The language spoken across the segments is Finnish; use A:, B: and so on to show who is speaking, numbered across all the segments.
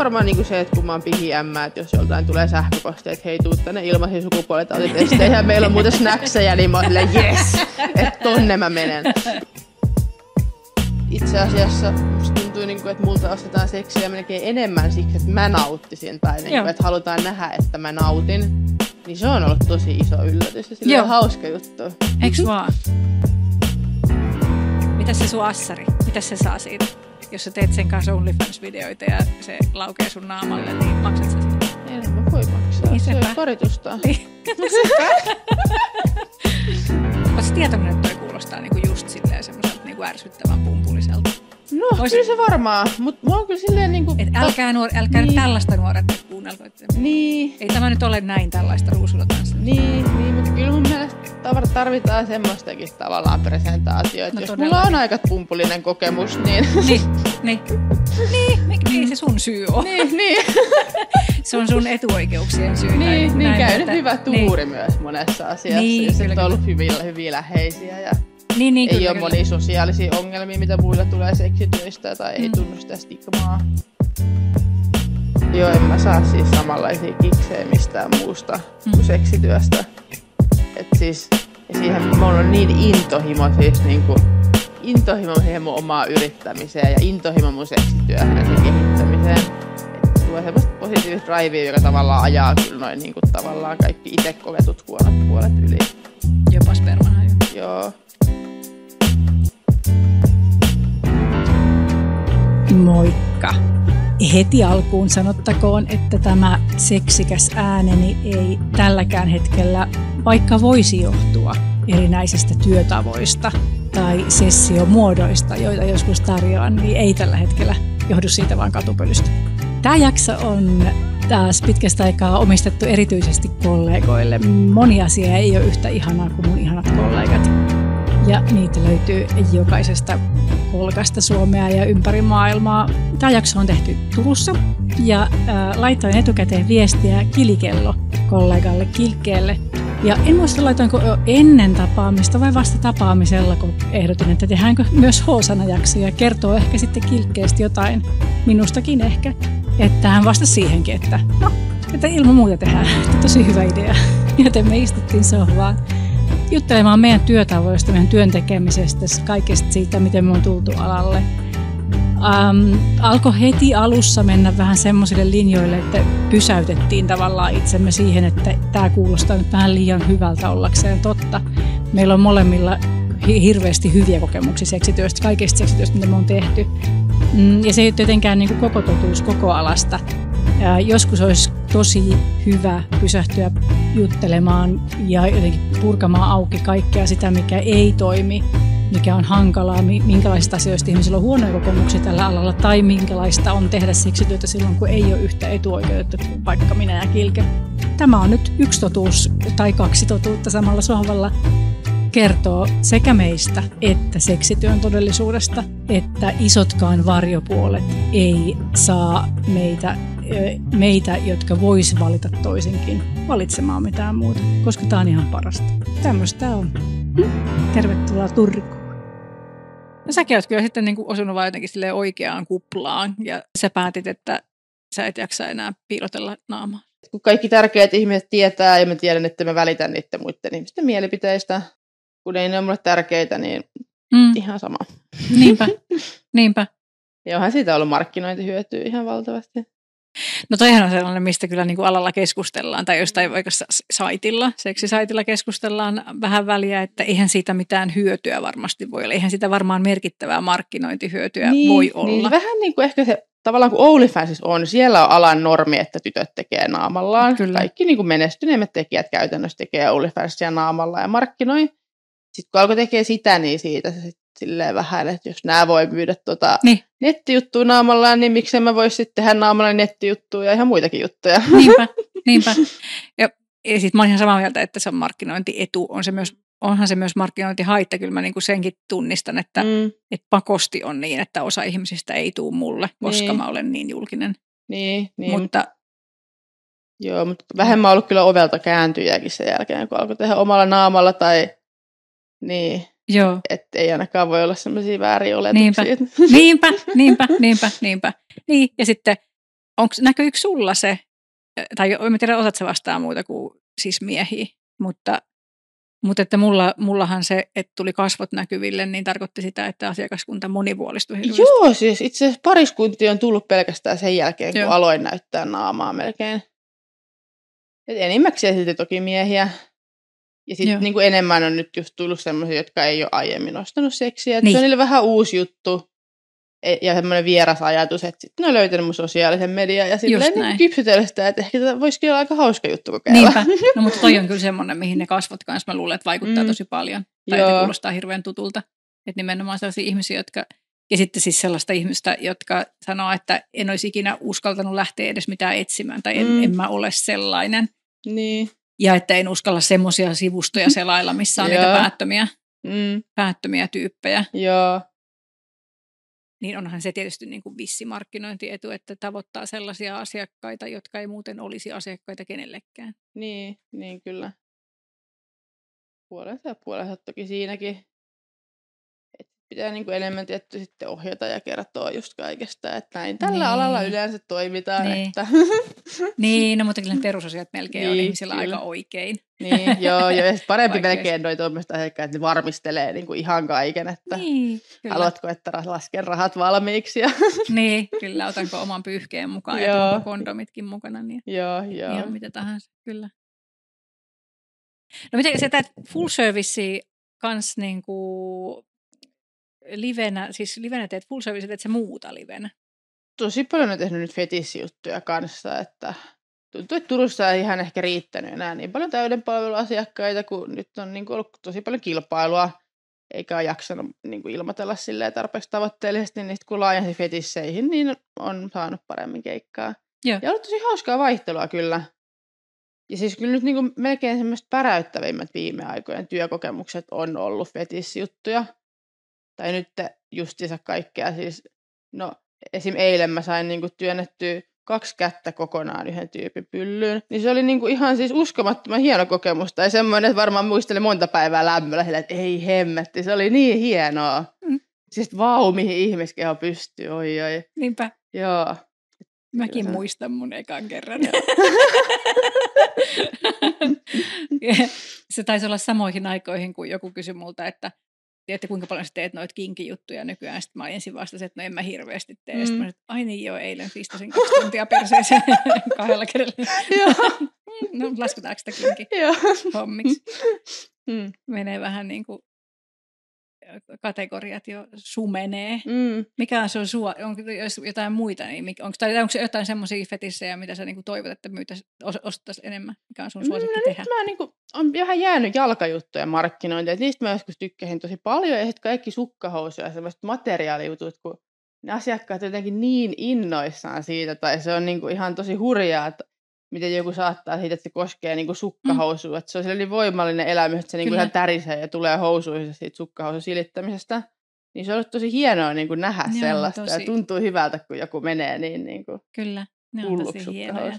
A: varmaan niinku se, että kun mä oon pihi ämmä, että jos joltain tulee sähköposti, että hei tuu tänne ilmaisiin sukupuolitautitesteihin ja meillä on muuten snackseja, niin mä oon silleen, yes, että tonne mä menen. Itse asiassa musta tuntuu, niinku, että multa ostetaan seksiä melkein enemmän siksi, että mä nauttisin tai niinku, että halutaan nähdä, että mä nautin. Niin se on ollut tosi iso yllätys ja sillä on hauska juttu.
B: Eiks vaan? Mitäs se sun assari? Mitä se saa siitä? Jos sä teet sen kanssa OnlyFans-videoita ja se laukee sun naamalle, niin maksat sä sitä?
A: En mä voi maksaa. Niin se on paritusta. Niin.
B: Oletko tietoinen, että toi kuulostaa niinku just silleen semmoiselta niinku ärsyttävän pumpuliselta?
A: No, Vois... kyllä se varmaan, mutta mua on kyllä silleen niin kuin...
B: Et älkää, nuor, älkää niin. tällaista nuoret nyt kuunnelko. Että...
A: Niin.
B: Ei tämä nyt ole näin tällaista ruusulotansa.
A: Niin, niin, mutta kyllä mun mielestä tarvitaan semmoistakin tavallaan presentaatioita. No, Jos mulla on aika pumpulinen kokemus, niin...
B: Niin, niin. niin, niin, niin se sun syy on.
A: Niin, niin.
B: se on sun etuoikeuksien syy.
A: Niin, niin käynyt hyvä tuuri niin. myös monessa asiassa. Niin, ja sitten on ollut hyvin, hyvin läheisiä ja niin, niin, ei kyllä, ole kyllä. monia sosiaalisia ongelmia, mitä muilla tulee seksityöstä tai mm. ei tunnu sitä stigmaa. Joo, en mä saa siis samanlaisia kiksejä mistään muusta mm. kuin seksityöstä. Et siis, ja siihen mulla on niin intohimo siis niinku, intohimo siihen mun omaa yrittämiseen ja intohimo mun seksityöhön ja sen kehittämiseen. Että tuo semmoista positiivista drivea, joka tavallaan ajaa kyllä noin niinku, tavallaan kaikki itse koetut huonot puolet yli.
B: Jopa spermana jo.
A: Joo.
B: Moikka! Heti alkuun sanottakoon, että tämä seksikäs ääneni ei tälläkään hetkellä, vaikka voisi johtua erinäisistä työtavoista tai sessiomuodoista, joita joskus tarjoan, niin ei tällä hetkellä johdu siitä vaan katupölystä. Tämä jakso on taas pitkästä aikaa omistettu erityisesti kollegoille. Moni asia ei ole yhtä ihanaa kuin mun ihanat kollegat ja niitä löytyy jokaisesta kolkasta Suomea ja ympäri maailmaa. Tämä jakso on tehty Turussa ja äh, laitoin etukäteen viestiä Kilikello kollegalle Kilkkeelle. Ja en muista laitoinko jo ennen tapaamista vai vasta tapaamisella, kun ehdotin, että tehdäänkö myös H-sanajakso ja kertoo ehkä sitten Kilkkeestä jotain, minustakin ehkä. Että hän vastasi siihenkin, että no, että ilman muuta tehdään. Tosi hyvä idea. Joten me istuttiin sohvaan juttelemaan meidän työtavoista, meidän työn tekemisestä, kaikesta siitä, miten me on tultu alalle. Um, alkoi heti alussa mennä vähän semmoisille linjoille, että pysäytettiin tavallaan itsemme siihen, että tämä kuulostaa nyt vähän liian hyvältä ollakseen totta. Meillä on molemmilla hirveästi hyviä kokemuksia seksityöstä, kaikista seksityöstä, mitä me on tehty. Mm, ja se ei ole tietenkään niin koko totuus koko alasta. Joskus olisi tosi hyvä pysähtyä juttelemaan ja jotenkin purkamaan auki kaikkea sitä, mikä ei toimi, mikä on hankalaa, minkälaisista asioista ihmisillä on huonoja kokemuksia tällä alalla tai minkälaista on tehdä seksityötä silloin, kun ei ole yhtä etuoikeutettu kuin vaikka minä ja Kilke. Tämä on nyt yksi totuus tai kaksi totuutta samalla sohvalla kertoo sekä meistä että seksityön todellisuudesta, että isotkaan varjopuolet ei saa meitä meitä, jotka vois valita toisinkin, valitsemaan mitään muuta, koska tämä on ihan parasta. Tämmöistä on. Tervetuloa Turkuun. No säkin oot kyllä sitten niin kuin osunut vaan jotenkin oikeaan kuplaan ja sä päätit, että sä et jaksa enää piilotella naamaa.
A: Kun kaikki tärkeät ihmiset tietää ja mä tiedän, että mä välitän niiden muiden ihmisten mielipiteistä, kun ei ne ole mulle tärkeitä, niin mm. ihan sama.
B: Niinpä, niinpä.
A: Ja onhan siitä ollut markkinointihyötyä ihan valtavasti.
B: No toihan on sellainen, mistä kyllä niin kuin alalla keskustellaan, tai jostain vaikka saitilla, seksisaitilla keskustellaan vähän väliä, että eihän siitä mitään hyötyä varmasti voi olla. Eihän sitä varmaan merkittävää markkinointihyötyä niin, voi olla. Niin,
A: vähän niin kuin ehkä se, tavallaan kuin OnlyFans on, siellä on alan normi, että tytöt tekee naamallaan. Kyllä. Kaikki niin kuin menestyneimmät tekijät käytännössä tekee OnlyFansia naamalla ja markkinoi. Sitten kun alkoi tekee sitä, niin siitä se silleen vähän, että jos nämä voi myydä tuota niin. nettijuttua naamallaan, niin miksei mä voisi sitten tehdä naamalla nettijuttuja ja ihan muitakin juttuja.
B: Niinpä, niinpä. Ja, ja sitten mä olen ihan samaa mieltä, että se on markkinointietu, on se myös, onhan se myös markkinointihaitta, kyllä mä niinku senkin tunnistan, että mm. et pakosti on niin, että osa ihmisistä ei tule mulle, koska niin. mä olen niin julkinen.
A: Niin, niin.
B: Mutta
A: Joo, mutta vähemmän on ollut kyllä ovelta kääntyjäkin sen jälkeen, kun alkoi tehdä omalla naamalla tai niin.
B: Joo.
A: Että ei ainakaan voi olla semmoisia vääriä oletuksia.
B: Niinpä, niinpä, niinpä, niinpä, niinpä. Niin, ja sitten
C: onko, näkyykö sulla se, tai en tiedä, osaat sä vastaa muuta kuin siis miehiä, mutta, mutta että mulla, mullahan se, että tuli kasvot näkyville, niin tarkoitti sitä, että asiakaskunta monipuolistui
A: hirveästi. Joo, siis itse asiassa pariskunti on tullut pelkästään sen jälkeen, kun Joo. aloin näyttää naamaa melkein. Et enimmäkseen silti toki miehiä. Ja sitten niin enemmän on nyt just tullut sellaisia, jotka ei ole aiemmin ostanut seksiä. niin. Se on niille vähän uusi juttu e, ja semmoinen vieras ajatus, että sitten ne on löytänyt mun sosiaalisen median ja silleen niin kypsytellä sitä, että ehkä tämä voisikin olla aika hauska juttu kokeilla.
C: Niinpä. No mutta toi on kyllä semmoinen, mihin ne kasvot kanssa mä luulen, että vaikuttaa mm. tosi paljon. Tai Joo. että kuulostaa hirveän tutulta. Että nimenomaan sellaisia ihmisiä, jotka ja sitten siis sellaista ihmistä, jotka sanoo, että en olisi ikinä uskaltanut lähteä edes mitään etsimään, tai en, mm. en mä ole sellainen.
A: Niin.
C: Ja että en uskalla semmoisia sivustoja selailla, missä on niitä päättömiä, mm. päättömiä tyyppejä.
A: Joo.
C: Niin onhan se tietysti niin kuin vissi markkinointietu, että tavoittaa sellaisia asiakkaita, jotka ei muuten olisi asiakkaita kenellekään.
A: Niin, niin kyllä. Puolensa ja puolensa toki siinäkin pitää niin kuin enemmän tietty sitten ohjata ja kertoa just kaikesta, että näin tällä niin. alalla yleensä toimitaan.
C: Niin,
A: että.
C: niin no mutta kyllä ne perusasiat melkein niin, on ihmisillä kyllä. aika oikein.
A: Niin, joo, joo, ja parempi melkein noin tuommoista asiakkaat, että ne varmistelee niin kuin ihan kaiken, että niin, kyllä. haluatko, että lasken rahat valmiiksi. Ja...
C: niin, kyllä, otanko oman pyyhkeen mukaan joo. ja kondomitkin mukana, niin
A: joo, joo.
C: ihan mitä tahansa, kyllä. No miten se full service kans niin kuin livenä, siis livenä teet full service, teet se muuta livenä?
A: Tosi paljon on tehnyt nyt fetissijuttuja kanssa, että tuntuu, että Turussa ei ihan ehkä riittänyt enää niin paljon täyden palveluasiakkaita, kun nyt on niin kuin ollut tosi paljon kilpailua, eikä ole jaksanut niin kuin ilmoitella silleen tarpeeksi tavoitteellisesti, niin kun laajensi fetisseihin, niin on saanut paremmin keikkaa. Joo. Ja ollut tosi hauskaa vaihtelua kyllä. Ja siis kyllä nyt niin kuin melkein semmoiset päräyttävimmät viime aikojen työkokemukset on ollut fetissijuttuja tai nyt justiinsa kaikkea siis, no esim. eilen mä sain niinku työnnettyä kaksi kättä kokonaan yhden tyypin pyllyyn. Niin se oli niinku ihan siis uskomattoman hieno kokemus. Tai semmoinen, että varmaan muistelin monta päivää lämmöllä sillä, että ei hemmetti, se oli niin hienoa. Mm. Siis vau, mihin ihmiskeho pystyy, oi oi.
C: Niinpä.
A: Joo.
C: Mäkin Kyllä. muistan mun ekan kerran. se taisi olla samoihin aikoihin, kun joku kysyi multa, että että kuinka paljon sä teet noita kinkijuttuja nykyään. Sitten mä ensin vastasin, että no en mä hirveästi tee. Mm. Sitten mä sanoin, että ai niin joo, eilen pistäsin kaksi tuntia perseeseen kahdella kädellä. no lasketaanko sitä kinki hommiksi. Mm. Menee vähän niin kuin kategoriat jo sumenee. Mm. Mikä on sun sua, onko jotain muita, niin onko, tai onko jotain semmoisia fetissejä, mitä sä niinku toivot, että myytäisi, ostettaisiin enemmän? Mikä on sun suosikki no, tehdä?
A: Mä niinku, on vähän jäänyt jalkajuttuja markkinointia, että niistä mä joskus tykkäsin tosi paljon, ja sitten kaikki sukkahousuja ja semmoiset materiaalijutut, kun ne asiakkaat jotenkin niin innoissaan siitä, tai se on niinku ihan tosi hurjaa, että miten joku saattaa siitä, että se koskee niin sukkahousua. Mm. Että se on niin voimallinen elämys, että se niin ihan tärisee ja tulee housuissa siitä sukkahousun silittämisestä. Niin se on ollut tosi hienoa niin kuin nähdä ne sellaista tosi... ja tuntuu hyvältä, kun joku menee niin, niin kuin
C: Kyllä, ne on tosi hienoja.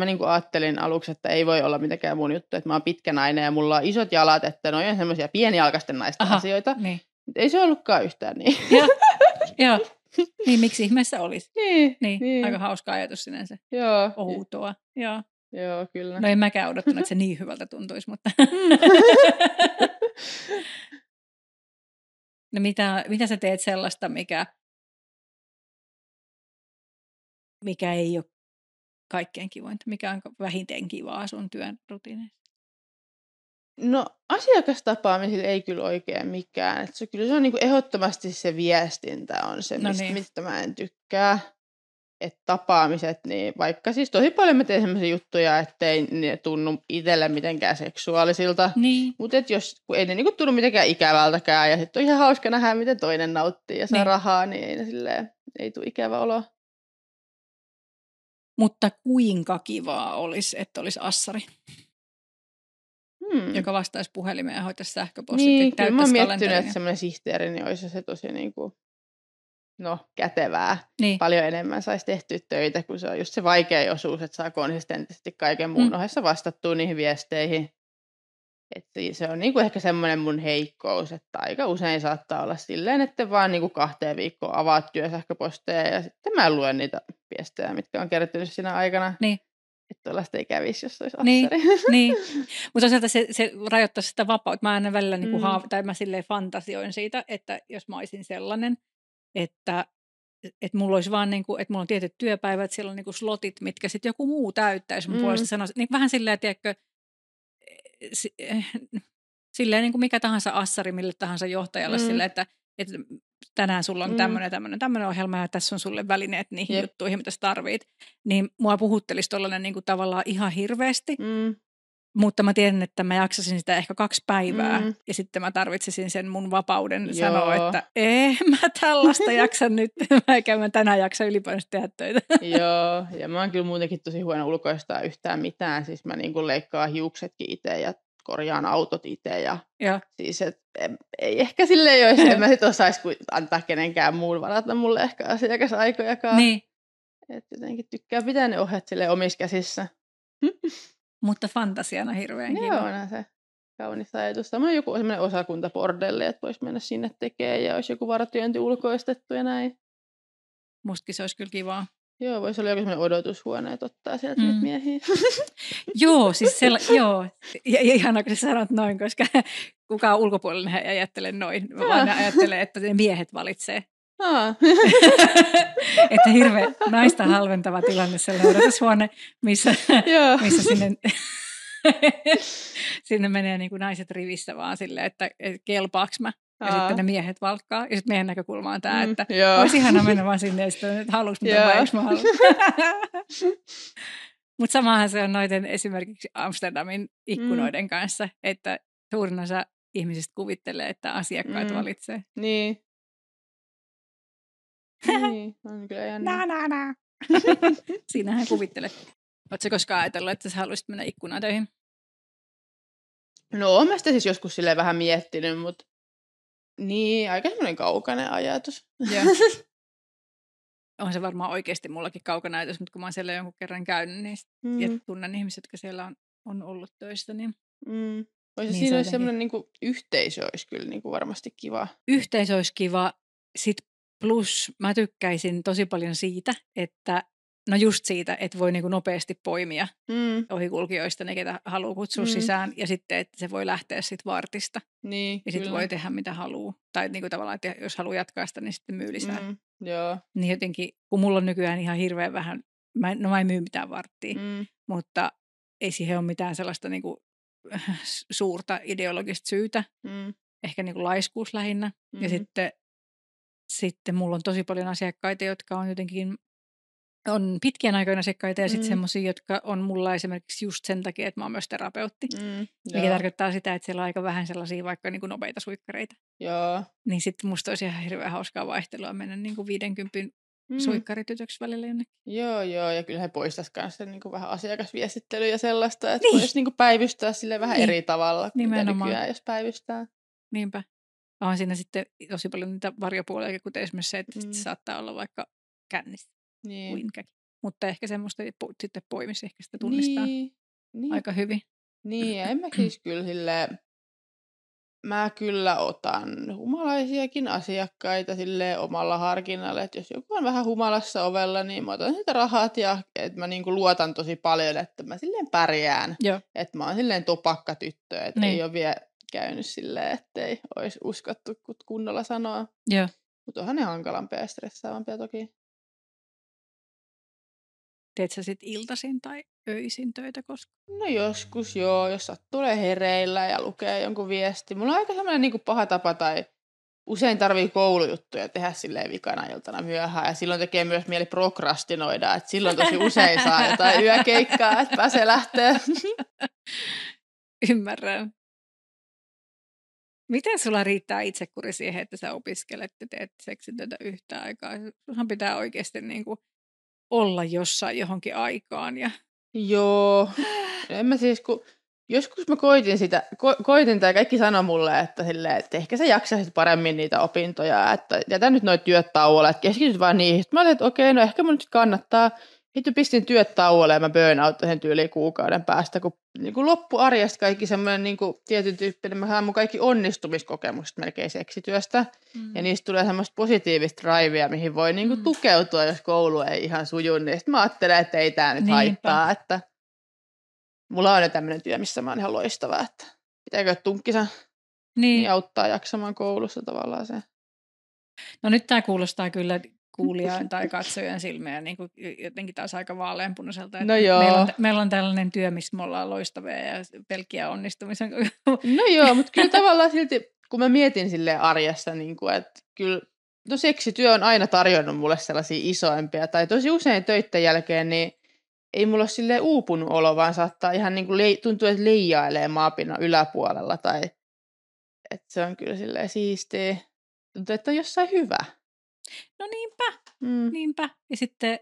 A: Mä niin kuin ajattelin aluksi, että ei voi olla mitenkään mun juttu, että mä oon pitkä nainen ja mulla on isot jalat, että ne on semmoisia pienijalkaisten naisten Aha, asioita. Niin. Ei se ollutkaan yhtään niin.
C: Joo, joo. niin miksi ihmeessä olisi? Niin, niin, niin. Aika hauska ajatus sinänsä.
A: Joo.
C: Outoa. Joo.
A: Joo, kyllä.
C: No en mäkään odottanut, että se niin hyvältä tuntuisi, mutta... no mitä, mitä sä teet sellaista, mikä, mikä ei ole kaikkein kivointa, mikä on vähintään kivaa sun työn rutiineissa?
A: No asiakastapaamisilla ei kyllä oikein mikään. Et se, kyllä se on niinku ehdottomasti se viestintä on se, no mistä, niin. mistä mä en tykkää. Että tapaamiset, niin vaikka siis tosi paljon mä teen sellaisia juttuja, ettei ne tunnu itselle mitenkään seksuaalisilta.
C: Niin.
A: Mutta jos kun ei ne niinku tunnu mitenkään ikävältäkään ja sitten on ihan hauska nähdä, miten toinen nauttii ja saa niin. rahaa, niin ei, silleen, ei tule ikävä olo.
C: Mutta kuinka kivaa olisi, että olisi assari? Hmm. joka vastaisi puhelimeen ja hoitaisi sähköpostit.
A: Niin, kyllä mä oon miettinyt, että semmoinen sihteeri niin olisi se tosi niin kuin, no, kätevää. Niin. Paljon enemmän saisi tehtyä töitä, kun se on just se vaikea osuus, että saa konsistentisesti kaiken muun hmm. ohessa vastattua niihin viesteihin. Et se on niinku ehkä semmoinen mun heikkous, että aika usein saattaa olla silleen, että vaan niinku kahteen viikkoon avaat työsähköposteja ja sitten mä luen niitä viestejä, mitkä on kertynyt siinä aikana.
C: Niin.
A: Että tuollaista ei kävisi, jos olisi
C: niin, niin. Mutta se, se rajoittaa sitä vapautta. Mä aina välillä niinku mm. haav- tai mä silleen fantasioin siitä, että jos mä olisin sellainen, että että mulla olisi vaan niin kuin, että mulla on tietyt työpäivät, siellä on niin kuin slotit, mitkä sitten joku muu täyttäisi mun mm. puolesta sanoisi, niin vähän silleen, tiedätkö, eh, silleen niin kuin mikä tahansa assari mille tahansa johtajalle mm. silleen, että, että tänään sulla on mm. tämmöinen, tämmöinen, tämmöinen ohjelma ja tässä on sulle välineet niihin Jep. juttuihin, mitä sä tarvit. Niin mua puhuttelisi tuollainen niin kuin tavallaan ihan hirveästi. Mm. Mutta mä tiedän, että mä jaksasin sitä ehkä kaksi päivää mm. ja sitten mä tarvitsisin sen mun vapauden Joo. sanoa, että ei mä tällaista jaksa nyt, mä mä tänään jaksa ylipäänsä tehdä töitä.
A: Joo, ja mä oon kyllä muutenkin tosi huono ulkoistaa yhtään mitään, siis mä niin leikkaan hiuksetkin itse ja korjaan autot itse ja,
C: ja.
A: siis et, ei ehkä silleen, jos en mä sit osaisi antaa kenenkään muun varata mulle ehkä asiakasaikojakaan.
C: Niin.
A: Et jotenkin tykkää pitää ne ohjat sille omissa käsissä.
C: Mutta fantasiana hirveän
A: kiva. Joo, on se kaunis ajatus. Tämä on joku sellainen osakuntabordelli, että voisi mennä sinne tekemään ja olisi joku varatyönti ulkoistettu ja näin.
C: Mustakin se olisi kyllä kivaa.
A: Joo, voisi olla joku sellainen odotushuone, että ottaa sieltä mm. miehiä.
C: joo, siis sella, joo. Ja, ja ihana, kun sä sanot noin, koska kukaan ulkopuolella ei ajattele noin, vaan ne ajattelee, että ne miehet valitsee. että hirveä naista halventava tilanne sellainen odotushuone, missä, missä sinne, sinne menee niin kuin naiset rivissä vaan silleen, että, että kelpaaks mä. Ja Aa. sitten ne miehet valkkaa. Ja sitten meidän näkökulma on tämä, mm, että joo. olisi ihana mennä vaan sinne sitten, että haluais mitä vai mä halua. Mutta samahan se on noiden esimerkiksi Amsterdamin ikkunoiden mm. kanssa, että suurin osa ihmisistä kuvittelee, että asiakkaat mm. valitsee.
A: Niin. niin, on kyllä jännä.
C: Na, na, na. Siinähän kuvittelet. Oletko koskaan ajatellut, että sä haluaisit mennä ikkunatöihin?
A: No, mä sitä siis joskus sille vähän miettinyt, mutta niin, aika semmoinen kaukainen ajatus.
C: on se varmaan oikeasti mullakin kaukana ajatus, mutta kun mä oon siellä jonkun kerran käynyt niin mm. ja tunnen ihmiset, jotka siellä on, on ollut töissä, niin...
A: Mm. Olisi niin siinä olisi semmoinen niin kuin, yhteisö olisi kyllä niin kuin varmasti kiva.
C: Yhteisö olisi kiva. Sitten plus mä tykkäisin tosi paljon siitä, että No just siitä, että voi niin kuin nopeasti poimia mm. ohikulkijoista ne, ketä haluaa kutsua mm. sisään, ja sitten, että se voi lähteä sitten vartista.
A: Niin,
C: ja sitten voi tehdä mitä haluaa. Tai niin kuin tavallaan, että jos haluaa jatkaa sitä, niin sitten myy lisää. Mm.
A: Joo.
C: Niin jotenkin, kun mulla on nykyään ihan hirveän vähän, mä, no mä en myy mitään varttia, mm. mutta ei siihen ole mitään sellaista niin kuin, suurta ideologista syytä. Mm. Ehkä niin kuin laiskuus lähinnä. Mm. Ja sitten, sitten mulla on tosi paljon asiakkaita, jotka on jotenkin on pitkien aikoina asiakkaita ja sitten mm. semmoisia, jotka on mulla esimerkiksi just sen takia, että mä oon myös terapeutti. Mm, mikä tarkoittaa sitä, että siellä on aika vähän sellaisia vaikka niin kuin nopeita suikkareita.
A: Joo.
C: Niin sitten musta olisi ihan hirveän hauskaa vaihtelua mennä niin kuin 50 mm. suikkaritytöksi välillä jonnekin.
A: Joo, joo, ja kyllä he poistaisivat myös sen niin kuin vähän asiakasviestittelyä ja sellaista, että niin. voisi niin kuin päivystää sille vähän niin. eri tavalla kuin Nimenomaan. nykyään, jos päivystää.
C: Niinpä. On siinä sitten tosi paljon niitä varjopuolia, kuten esimerkiksi se, että mm. saattaa olla vaikka kännissä niin. Winkäkin. Mutta ehkä semmoista sitten poimisi ehkä sitä tunnistaa niin. Niin. aika hyvin.
A: Niin, en mä siis kyllä sille, mä kyllä otan humalaisiakin asiakkaita sille omalla harkinnalla, että jos joku on vähän humalassa ovella, niin mä otan sitä rahat ja että mä niinku luotan tosi paljon, että mä silleen pärjään.
C: Joo.
A: Että mä oon silleen topakka tyttö, että niin. ei ole vielä käynyt silleen, ettei olisi uskottu kunnolla sanoa.
C: Joo.
A: Mutta onhan ne hankalampia ja stressaavampia toki.
C: Teet sä sitten iltaisin tai öisin töitä koskaan?
A: No joskus joo, jos tulee hereillä ja lukee jonkun viesti. Mulla on aika semmoinen niin paha tapa tai usein tarvii koulujuttuja tehdä silleen vikana iltana myöhään ja silloin tekee myös mieli prokrastinoida, että silloin tosi usein saa jotain yökeikkaa, että pääsee lähteä.
C: Ymmärrän. Miten sulla riittää itsekuri siihen, että sä opiskelet ja teet seksityötä yhtä aikaa? Sunhan pitää oikeasti niin kuin olla jossain johonkin aikaan. Ja...
A: Joo, en mä siis, kun joskus mä koitin sitä, ko, koitin tai kaikki sanoi mulle, että, silleen, että ehkä sä jaksaisit paremmin niitä opintoja, että jätä nyt noita työt tauolle, että keskityt vaan niihin. Sitten mä olin, että okei, no ehkä mun nyt kannattaa. Hitto pistin työt tauolle ja mä sen tyyliin kuukauden päästä, kun niin kuin loppu arjesta kaikki semmoinen niin kuin tietyn tyyppinen, mä saan mun kaikki onnistumiskokemukset melkein seksityöstä, mm. ja niistä tulee semmoista positiivista drivea, mihin voi niin kuin mm. tukeutua, jos koulu ei ihan suju, niin sitten mä ajattelen, että ei tämä nyt Niinpä. haittaa, että mulla on jo tämmöinen työ, missä mä oon ihan loistava, että pitääkö tunkkisa niin. niin auttaa jaksamaan koulussa tavallaan se.
C: No nyt tämä kuulostaa kyllä kuulijan tai katsojan silmiä niin kuin jotenkin taas aika vaaleanpunaiselta.
A: No joo.
C: Meillä on, meillä on tällainen työ, missä me ollaan loistavia ja pelkkiä onnistumisen.
A: No joo, mutta kyllä tavallaan silti, kun mä mietin sille arjessa, niin kuin, että kyllä no seksityö on aina tarjonnut mulle sellaisia isoimpia, tai tosi usein töiden jälkeen, niin ei mulla ole sille uupunut olo, vaan saattaa ihan niin kuin le- tuntua, että leijailee maapinnan yläpuolella, tai että se on kyllä silleen siistiä. Tuntuu, että on jossain hyvä.
C: No niinpä, mm. niinpä. Ja sitten,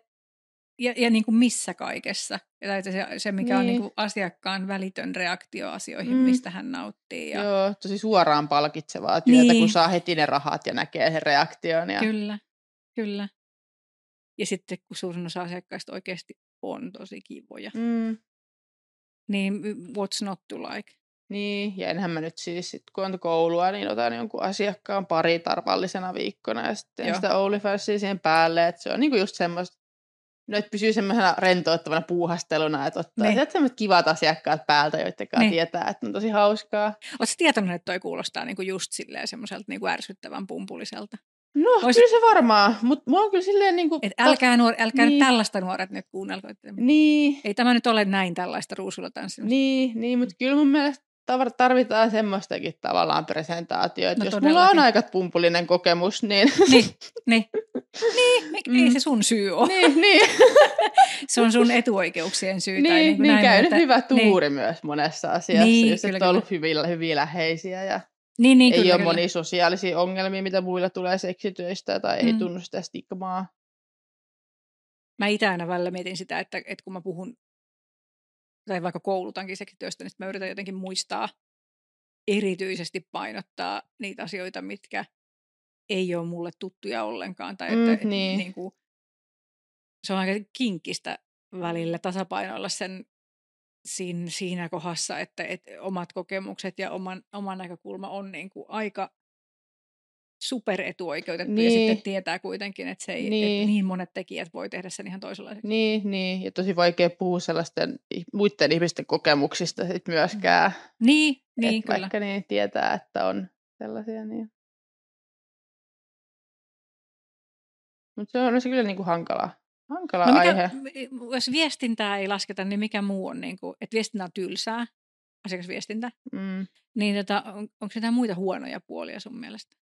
C: ja, ja niin kuin missä kaikessa. Ja se, se mikä niin. on niin kuin asiakkaan välitön reaktio asioihin, mm. mistä hän nauttii. Ja...
A: Joo, tosi suoraan palkitsevaa työtä, niin. kun saa heti ne rahat ja näkee sen reaktion. Ja...
C: Kyllä, kyllä. Ja sitten kun suurin osa asiakkaista oikeasti on tosi kivoja. Mm. Niin what's not to like?
A: Niin, ja enhän mä nyt siis, sit, kun on koulua, niin otan jonkun asiakkaan pari tarvallisena viikkona ja sitten Joo. sitä OnlyFansia siihen päälle, että se on niinku just semmoista, no, että pysyy semmoisena rentouttavana puuhasteluna, että ottaa niin. semmoiset kivat asiakkaat päältä, joiden niin. tietää, että on tosi hauskaa.
C: Oletko tietoinen, että toi kuulostaa niinku just silleen semmoiselta niinku ärsyttävän pumpuliselta?
A: No, Ois... kyllä se varmaan, mutta mua on kyllä silleen niin kuin...
C: Et älkää, nuor, älkää niin. nyt tällaista nuoret nyt kuunnelko.
A: Niin.
C: Ei tämä nyt ole näin tällaista ruusulla tanssimista.
A: Niin, niin mutta kyllä mun mielestä tarvitaan semmoistakin tavallaan presentaatioita. No, Jos todellakin. mulla on aika pumpulinen kokemus, niin...
C: Niin, niin. niin mm. ei se sun syy ole.
A: Niin, niin.
C: se on sun etuoikeuksien syy.
A: Niin,
C: tai
A: niin, niin näin, käynyt että, hyvä tuuri niin. myös monessa asiassa, niin, jos kyllä, et ollut hyvin, hyvin läheisiä ja niin, niin, ei kyllä, ole kyllä. monia sosiaalisia ongelmia, mitä muilla tulee seksityöstä tai mm. ei tunnu sitä stigmaa.
C: Mä itse aina välillä mietin sitä, että, että kun mä puhun tai vaikka koulutankin seksityöstä, niin mä yritän jotenkin muistaa erityisesti painottaa niitä asioita, mitkä ei ole mulle tuttuja ollenkaan. Tai että, mm, et, niin. niin kuin, se on aika kinkkistä välillä tasapainoilla sen siinä, siinä kohdassa, että, että omat kokemukset ja oman, oman näkökulma on niin kuin aika superetuoikeutettu niin. ja sitten niin. tietää kuitenkin, että, se ei, niin. että niin monet tekijät voi tehdä sen ihan toisenlaiseksi.
A: Niin, niin. ja tosi vaikea puhua sellaisten muiden ihmisten kokemuksista sit myöskään.
C: Niin, niin
A: kyllä. Vaikka niin tietää, että on sellaisia. Niin. Mutta se on se kyllä niin kuin hankala, hankala no mikä, aihe.
C: Jos viestintää ei lasketa, niin mikä muu on, niin kuin, että viestintä on tylsää, asiakasviestintä, mm. niin tota, on, onko jotain muita huonoja puolia sun mielestä?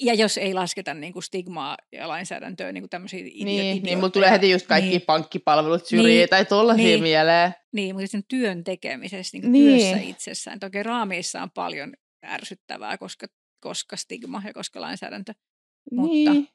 C: Ja jos ei lasketa niin kuin stigmaa ja lainsäädäntöä niin kuin tämmöisiä
A: Niin, niin mulla tulee heti just kaikki niin. pankkipalvelut syrjiä niin, tai tollaisia niin, mieleen.
C: Niin, mutta sen työn tekemisessä, niin kuin niin. työssä itsessään. Toki raameissa on paljon ärsyttävää, koska, koska stigma ja koska lainsäädäntö.
A: Niin. Mutta...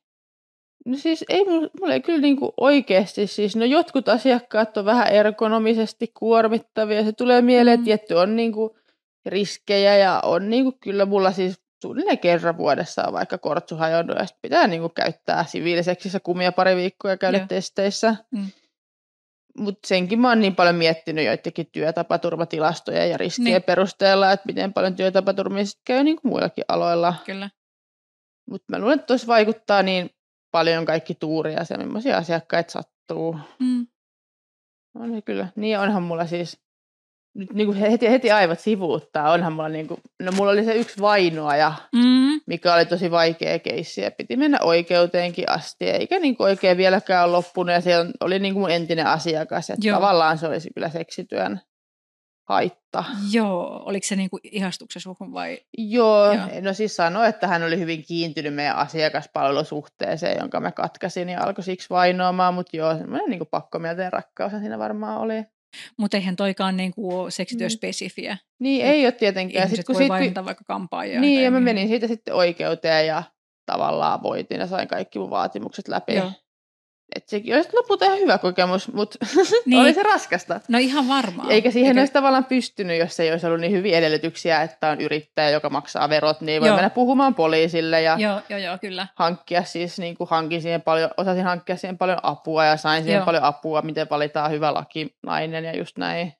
A: No siis ei mulla, mulla ei kyllä niinku oikeasti, siis no jotkut asiakkaat on vähän ergonomisesti kuormittavia, se tulee mieleen, mm. että tietty on niinku riskejä ja on niinku kyllä mulla siis suunnilleen kerran vuodessa on vaikka kortsu hajonnut ja pitää niin kuin käyttää siviiliseksissä kumia pari viikkoa ja käydä Joo. testeissä. Mm. Mutta senkin mä oon niin paljon miettinyt joidenkin työtapaturmatilastoja ja riskien niin. perusteella, että miten paljon työtapaturmia käy niin kuin muillakin aloilla.
C: Kyllä.
A: Mutta mä luulen, että tuossa vaikuttaa niin paljon kaikki tuuria ja millaisia asiakkaita sattuu. Mm. On kyllä. Niin onhan mulla siis nyt niin kuin heti, heti aivot sivuuttaa. Onhan mulla niin kuin, no mulla oli se yksi vainoaja, mm. mikä oli tosi vaikea keissi ja piti mennä oikeuteenkin asti, eikä niin kuin oikein vieläkään ole loppunut ja se oli niin kuin mun entinen asiakas, että Joo. tavallaan se olisi kyllä seksityön haitta.
C: Joo, oliko se niinku ihastuksen suhun vai?
A: Joo, Joo, no siis sanoi, että hän oli hyvin kiintynyt meidän asiakaspalvelusuhteeseen, jonka mä katkasin ja alkoi siksi vainoamaan, mutta joo, semmoinen niinku pakkomielteen rakkaus siinä varmaan oli.
C: Mutta eihän toikaan niinku seksityöspesifiä. Mm.
A: Niin, ei ole tietenkään.
C: Ihmiset sit, voi sit, vaikka kampaajia.
A: Niin, ja mä menin siitä sitten oikeuteen ja tavallaan voitin ja sain kaikki mun vaatimukset läpi. Joo. Että sekin olisi lopulta ihan hyvä kokemus, mutta niin. oli se raskasta.
C: No ihan varmaan.
A: Eikä siihen Eikä... olisi tavallaan pystynyt, jos ei olisi ollut niin hyviä edellytyksiä, että on yrittäjä, joka maksaa verot, niin voi joo. mennä puhumaan poliisille ja
C: joo, joo, joo, kyllä.
A: hankkia siis, niin kuin hankin siihen paljon, osasin hankkia siihen paljon apua ja sain siihen joo. paljon apua, miten valitaan hyvä lakinainen ja just näin.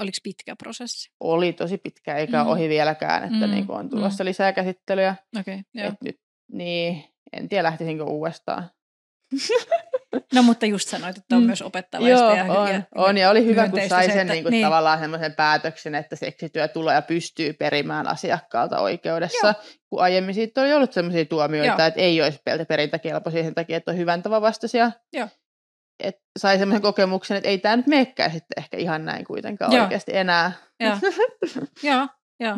C: Oliko pitkä prosessi?
A: Oli tosi pitkä, eikä mm. ohi vieläkään, että mm. niin on tulossa mm. lisää käsittelyjä.
C: Okay, joo. Et
A: nyt, niin, en tiedä lähtisinkö uudestaan.
C: No mutta just sanoit, että on mm. myös opettavaista.
A: Joo,
C: ja,
A: on, ja, on, ja oli hyvä, kun sai sen että, niin kuin, niin. tavallaan semmoisen päätöksen, että seksityötuloja pystyy perimään asiakkaalta oikeudessa, Joo. kun aiemmin siitä oli ollut semmoisia tuomioita, Joo. että ei olisi perintäkelpoisia sen takia, että on hyvän tavan vastaisia.
C: Joo.
A: Et sai semmoisen kokemuksen, että ei tämä nyt menekään sitten ehkä ihan näin kuitenkaan Joo. oikeasti enää.
C: Joo, Joo. Joo.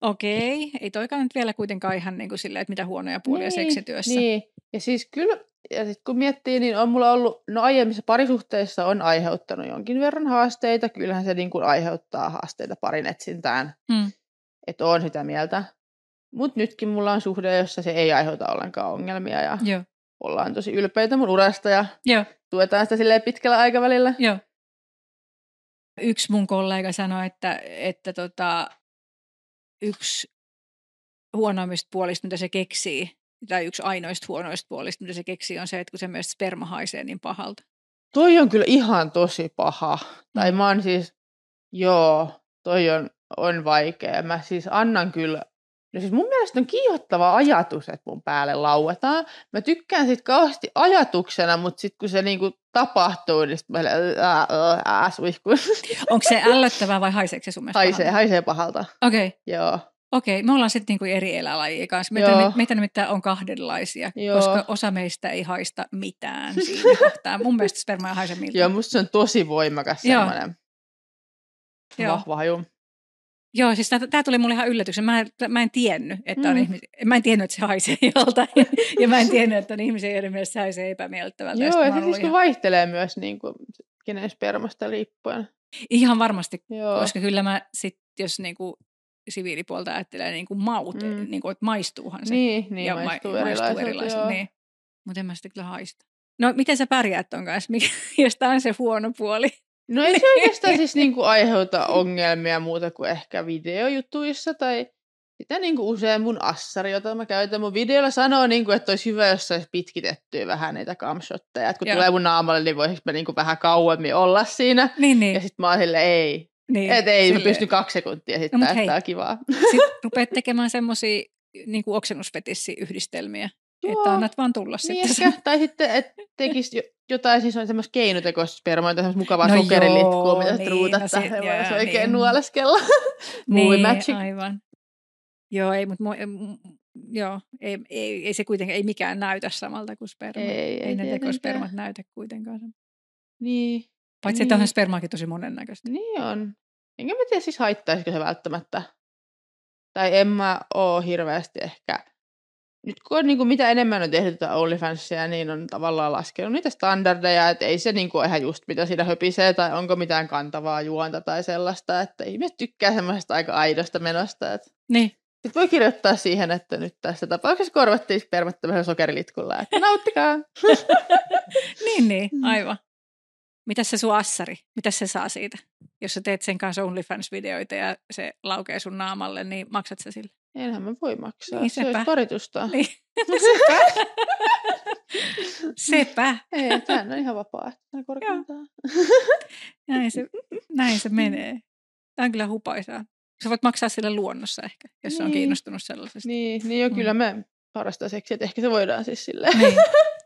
C: Okei, ei toikaan nyt vielä kuitenkaan ihan niin kuin silleen, että mitä huonoja puolia niin, seksityössä.
A: Niin, ja siis kyllä, ja sit kun miettii, niin on mulla ollut, no aiemmissa parisuhteissa on aiheuttanut jonkin verran haasteita. Kyllähän se niin kuin aiheuttaa haasteita parin etsintään, mm. että on sitä mieltä. Mutta nytkin mulla on suhde, jossa se ei aiheuta ollenkaan ongelmia ja Joo. ollaan tosi ylpeitä mun urasta ja Joo. tuetaan sitä silleen pitkällä aikavälillä.
C: Joo. Yksi mun kollega sanoi, että, että tota, yksi huonoimmista puolista, mitä se keksii, tai yksi ainoista huonoista puolista, mitä se keksii, on se, että kun se myös sperma haisee niin pahalta.
A: Toi on kyllä ihan tosi paha. Mm. Tai mä oon siis, joo, toi on, on vaikea. Mä siis annan kyllä No siis mun mielestä on kiihottava ajatus, että mun päälle lauetaan. Mä tykkään siitä kauheasti ajatuksena, mutta sitten kun se niinku tapahtuu, niin sitten mä ää,
C: Onko se ällöttävää vai haiseeko se sun mielestä
A: Haisee, pahalta? haisee pahalta.
C: Okei. Okay.
A: Joo.
C: Okei, me ollaan sitten niinku eri elälajia kanssa. Meitä, meitä nimittäin on kahdenlaisia, Joo. koska osa meistä ei haista mitään siinä kohtaa. Mun mielestä sperma ei haise miltään.
A: Joo, musta se on tosi voimakas semmoinen vahva haju.
C: Joo, siis tämä tuli mulle ihan yllätyksen. Mä, mä en tiennyt, että on mm. ihmisiä, mä en tiennyt, että se haisee joltain. ja mä en tiennyt, että on ihmisiä, joiden mielestä se haisee epämiellyttävältä.
A: Joo, ja se siis ihan... vaihtelee myös niin kuin, kenen spermasta riippuen.
C: Ihan varmasti, Joo. koska kyllä mä sit, jos niin kuin, siviilipuolta ajattelee niin kuin maut, mm. niin kuin, että maistuuhan se.
A: Niin, niin ja maistuu, ma- maistuu erilaiset.
C: Niin. Mutta en mä sitä kyllä haista. No miten sä pärjäät ton kanssa, jos tämä on se huono puoli?
A: No ei se oikeastaan siis niinku aiheuta ongelmia muuta kuin ehkä videojutuissa tai sitä niinku usein mun assari, jota mä käytän mun videolla, sanoo, niinku, että olisi hyvä, jos saisi pitkitettyä vähän niitä camshotteja. Että kun Joo. tulee mun naamalle, niin voisi mä niinku vähän kauemmin olla siinä.
C: Niin, niin.
A: Ja sitten mä oon silleen, ei. Niin, että ei, silleen. mä pystyn kaksi sekuntia sitten, no, että kivaa.
C: Sitten rupeat tekemään semmoisia niin oksennusfetissiyhdistelmiä. Joo. Että annat vaan tulla
A: niin
C: sitten.
A: Ehkä. Tai sitten, että tekisi jotain, siis on semmoista keinotekoista spermoita, semmoista mukavaa no sokerilitkua, mitä niin, ruutata, no se, joo, se oikein niin. nuoleskella. niin, magic.
C: aivan. Joo, ei, mutta joo, ei, ei, ei, se kuitenkaan, ei mikään näytä samalta kuin sperma. Ei, ei, ei ne tekospermat näytä kuitenkaan.
A: Niin.
C: Paitsi, niin. että onhan spermaakin tosi monennäköistä.
A: Niin on. Enkä mä tiedä siis haittaisiko se välttämättä. Tai en mä oo hirveästi ehkä nyt kun on, niin kuin, mitä enemmän on tehty tätä OnlyFansia, niin on tavallaan laskenut niitä standardeja, että ei se niin kuin, ihan just mitä siinä höpisee, tai onko mitään kantavaa juonta tai sellaista, että ihmiset tykkää semmoisesta aika aidosta menosta. Että...
C: Niin.
A: Sitten voi kirjoittaa siihen, että nyt tässä tapauksessa korvattiin spermat sokerilitkulla, että nauttikaa.
C: niin, niin, mm. aivan. Mitäs se sun assari? Mitä se saa siitä? Jos sä teet sen kanssa OnlyFans-videoita ja se laukee sun naamalle, niin maksat sä sille?
A: Enhän mä voi maksaa. Niin, sepä. Se olisi paritusta.
C: Niin. sepä. sepä.
A: Ei, tämä on ihan vapaaehtoinen korkeintaan.
C: näin, se, näin se menee. Tämä on kyllä hupaisaa. Sä voit maksaa sille luonnossa ehkä, jos niin. on kiinnostunut sellaisesta.
A: Niin, niin jo, kyllä mm. me harrastaa seksiä, että ehkä se voidaan siis silleen.
C: Niin.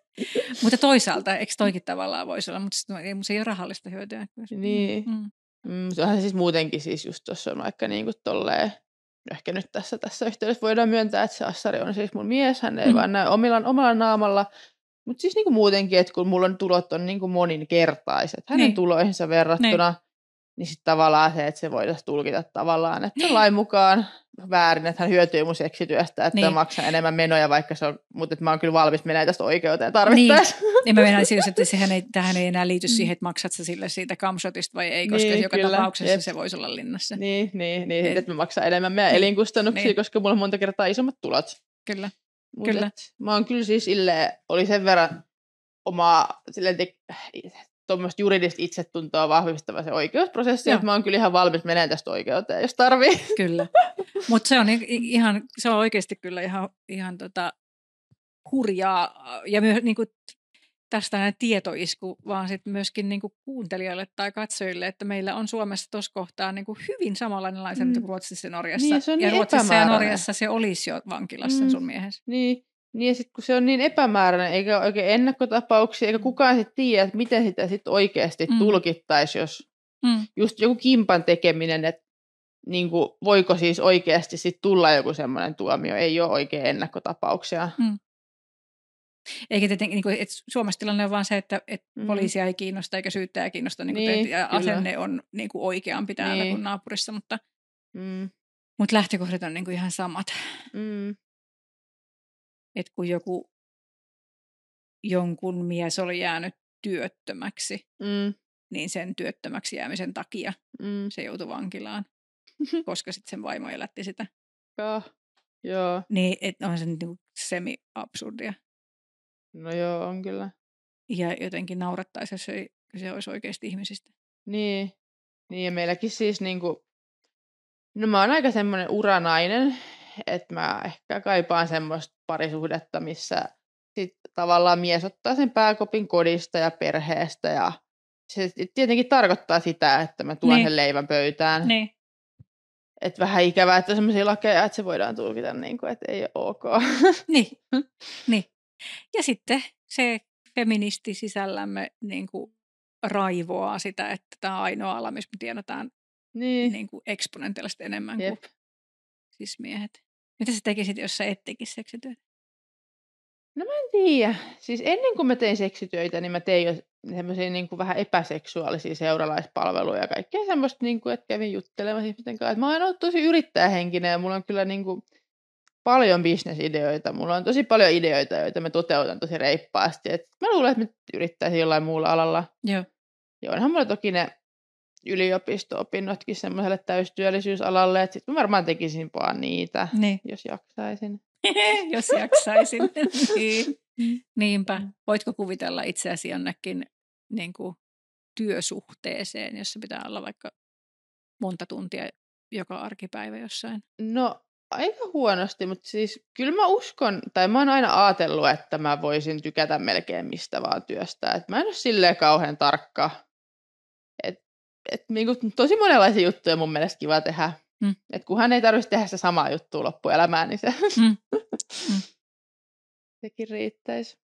C: mutta toisaalta, eikö toikin tavallaan voisi olla, mutta se ei ole rahallista hyötyä.
A: Niin. Mm. Mm, se onhan siis muutenkin siis just tuossa on vaikka niin kuin tolleen, ehkä nyt tässä, tässä yhteydessä voidaan myöntää, että se Assari on siis mun mies, hän ei mm. vaan näy omilla, omalla naamalla, mutta siis niin kuin muutenkin, että kun mulla on tulot on niin kuin moninkertaiset hänen niin. tuloihinsa verrattuna, niin niin sitten tavallaan se, että se voitaisiin tulkita tavallaan, että niin. lain mukaan väärin, että hän hyötyy mun seksityöstä, että niin. maksaa enemmän menoja, vaikka se on, mutta että mä oon kyllä valmis menemään tästä oikeuteen tarvittaessa.
C: Niin, niin mä menen siis, että sehän ei, tähän ei enää liity mm. siihen, että maksat sä sille siitä kamshotista vai ei, koska niin, joka kyllä. tapauksessa Jep. se voisi olla linnassa.
A: Niin, niin, niin, niin. että mä maksaa enemmän meidän niin. elinkustannuksia, niin. koska mulla on monta kertaa isommat tulot.
C: Kyllä.
A: Mut kyllä. Et, mä oon kyllä siis sille oli sen verran omaa silleen te, tuommoista juridista itsetuntoa vahvistava se oikeusprosessi, Joo. että mä oon kyllä ihan valmis menemään tästä oikeuteen, jos tarvii.
C: Kyllä, mutta se on ihan, se on oikeasti kyllä ihan, ihan tota hurjaa ja myös niin kuin, tästä näin tietoisku, vaan sitten myöskin niin kuin kuuntelijoille tai katsojille, että meillä on Suomessa tuossa kohtaa niin kuin hyvin samanlainen lainsäädäntö mm. kuin Ruotsissa ja Norjassa.
A: Niin, se on ja niin
C: Ruotsissa ja Norjassa se olisi jo vankilassa mm. sun miehessä.
A: Niin, niin ja sitten kun se on niin epämääräinen, eikä oikein ennakkotapauksia, eikä kukaan sitten tiedä, että miten sitä sitten oikeasti mm. tulkittaisi, jos mm. just joku kimpan tekeminen, että niin kuin, voiko siis oikeasti sit tulla joku semmoinen tuomio, ei ole oikein ennakkotapauksia. Mm.
C: Eikä tietenkin, niin kuin, että Suomessa tilanne on vaan se, että, että mm. poliisia ei kiinnosta eikä syyttäjä kiinnosta, niin kuin niin, ja asenne on niin kuin oikeampi täällä niin. kuin naapurissa, mutta, mm. mutta lähtökohdat on niin kuin ihan samat. Mm. Että kun joku jonkun mies oli jäänyt työttömäksi, mm. niin sen työttömäksi jäämisen takia mm. se joutui vankilaan, koska sitten sen vaimo elätti sitä.
A: Ja, joo.
C: Niin, että on se niin semi-absurdia.
A: No joo, on kyllä.
C: Ja jotenkin naurattaisi, jos se, se olisi oikeasti ihmisistä.
A: Niin. Niin ja meilläkin siis niinku, no mä oon aika semmoinen uranainen, että mä ehkä kaipaan semmoista parisuhdetta, missä sit tavallaan mies ottaa sen pääkopin kodista ja perheestä ja se tietenkin tarkoittaa sitä, että mä tuon niin. sen leivän pöytään.
C: Niin.
A: Että vähän ikävää, että on sellaisia lakeja, että se voidaan tulkita niin kuin, että ei ole ok.
C: Niin. niin. Ja sitten se feministi sisällämme niin kuin raivoaa sitä, että tämä on ainoa ala, missä me tienataan niin. Niin kuin eksponentiaalisesti enemmän Jep. kuin siis miehet. Mitä sä tekisit, jos sä et tekisi seksityötä?
A: No mä en tiedä. Siis ennen kuin mä tein seksityötä, niin mä tein jo semmoisia niin kuin vähän epäseksuaalisia seuralaispalveluja ja kaikkea semmoista, niin kuin, että kävin juttelemaan ihmisten kanssa. Mä oon ollut tosi yrittäjähenkinen ja mulla on kyllä niin kuin, paljon bisnesideoita. Mulla on tosi paljon ideoita, joita me toteutan tosi reippaasti. Et mä luulen, että mä yrittäisin jollain muulla alalla.
C: Joo.
A: Ja onhan mulla toki ne yliopisto-opinnotkin semmoiselle täystyöllisyysalalle, että sitten varmaan tekisin vaan niitä, niin. jos jaksaisin.
C: jos jaksaisin. niin. Niinpä. Voitko kuvitella itseäsi jonnekin niin kuin, työsuhteeseen, jossa pitää olla vaikka monta tuntia joka arkipäivä jossain?
A: No aika huonosti, mutta siis kyllä mä uskon, tai mä oon aina ajatellut, että mä voisin tykätä melkein mistä vaan työstä. Et mä en ole silleen kauhean tarkka. Et, et niinku, tosi monenlaisia juttuja mun mielestä kiva tehdä. Mm. Et kunhan ei tarvitsisi tehdä se sama juttu loppuelämään, niin se mm. Mm. sekin riittäisi.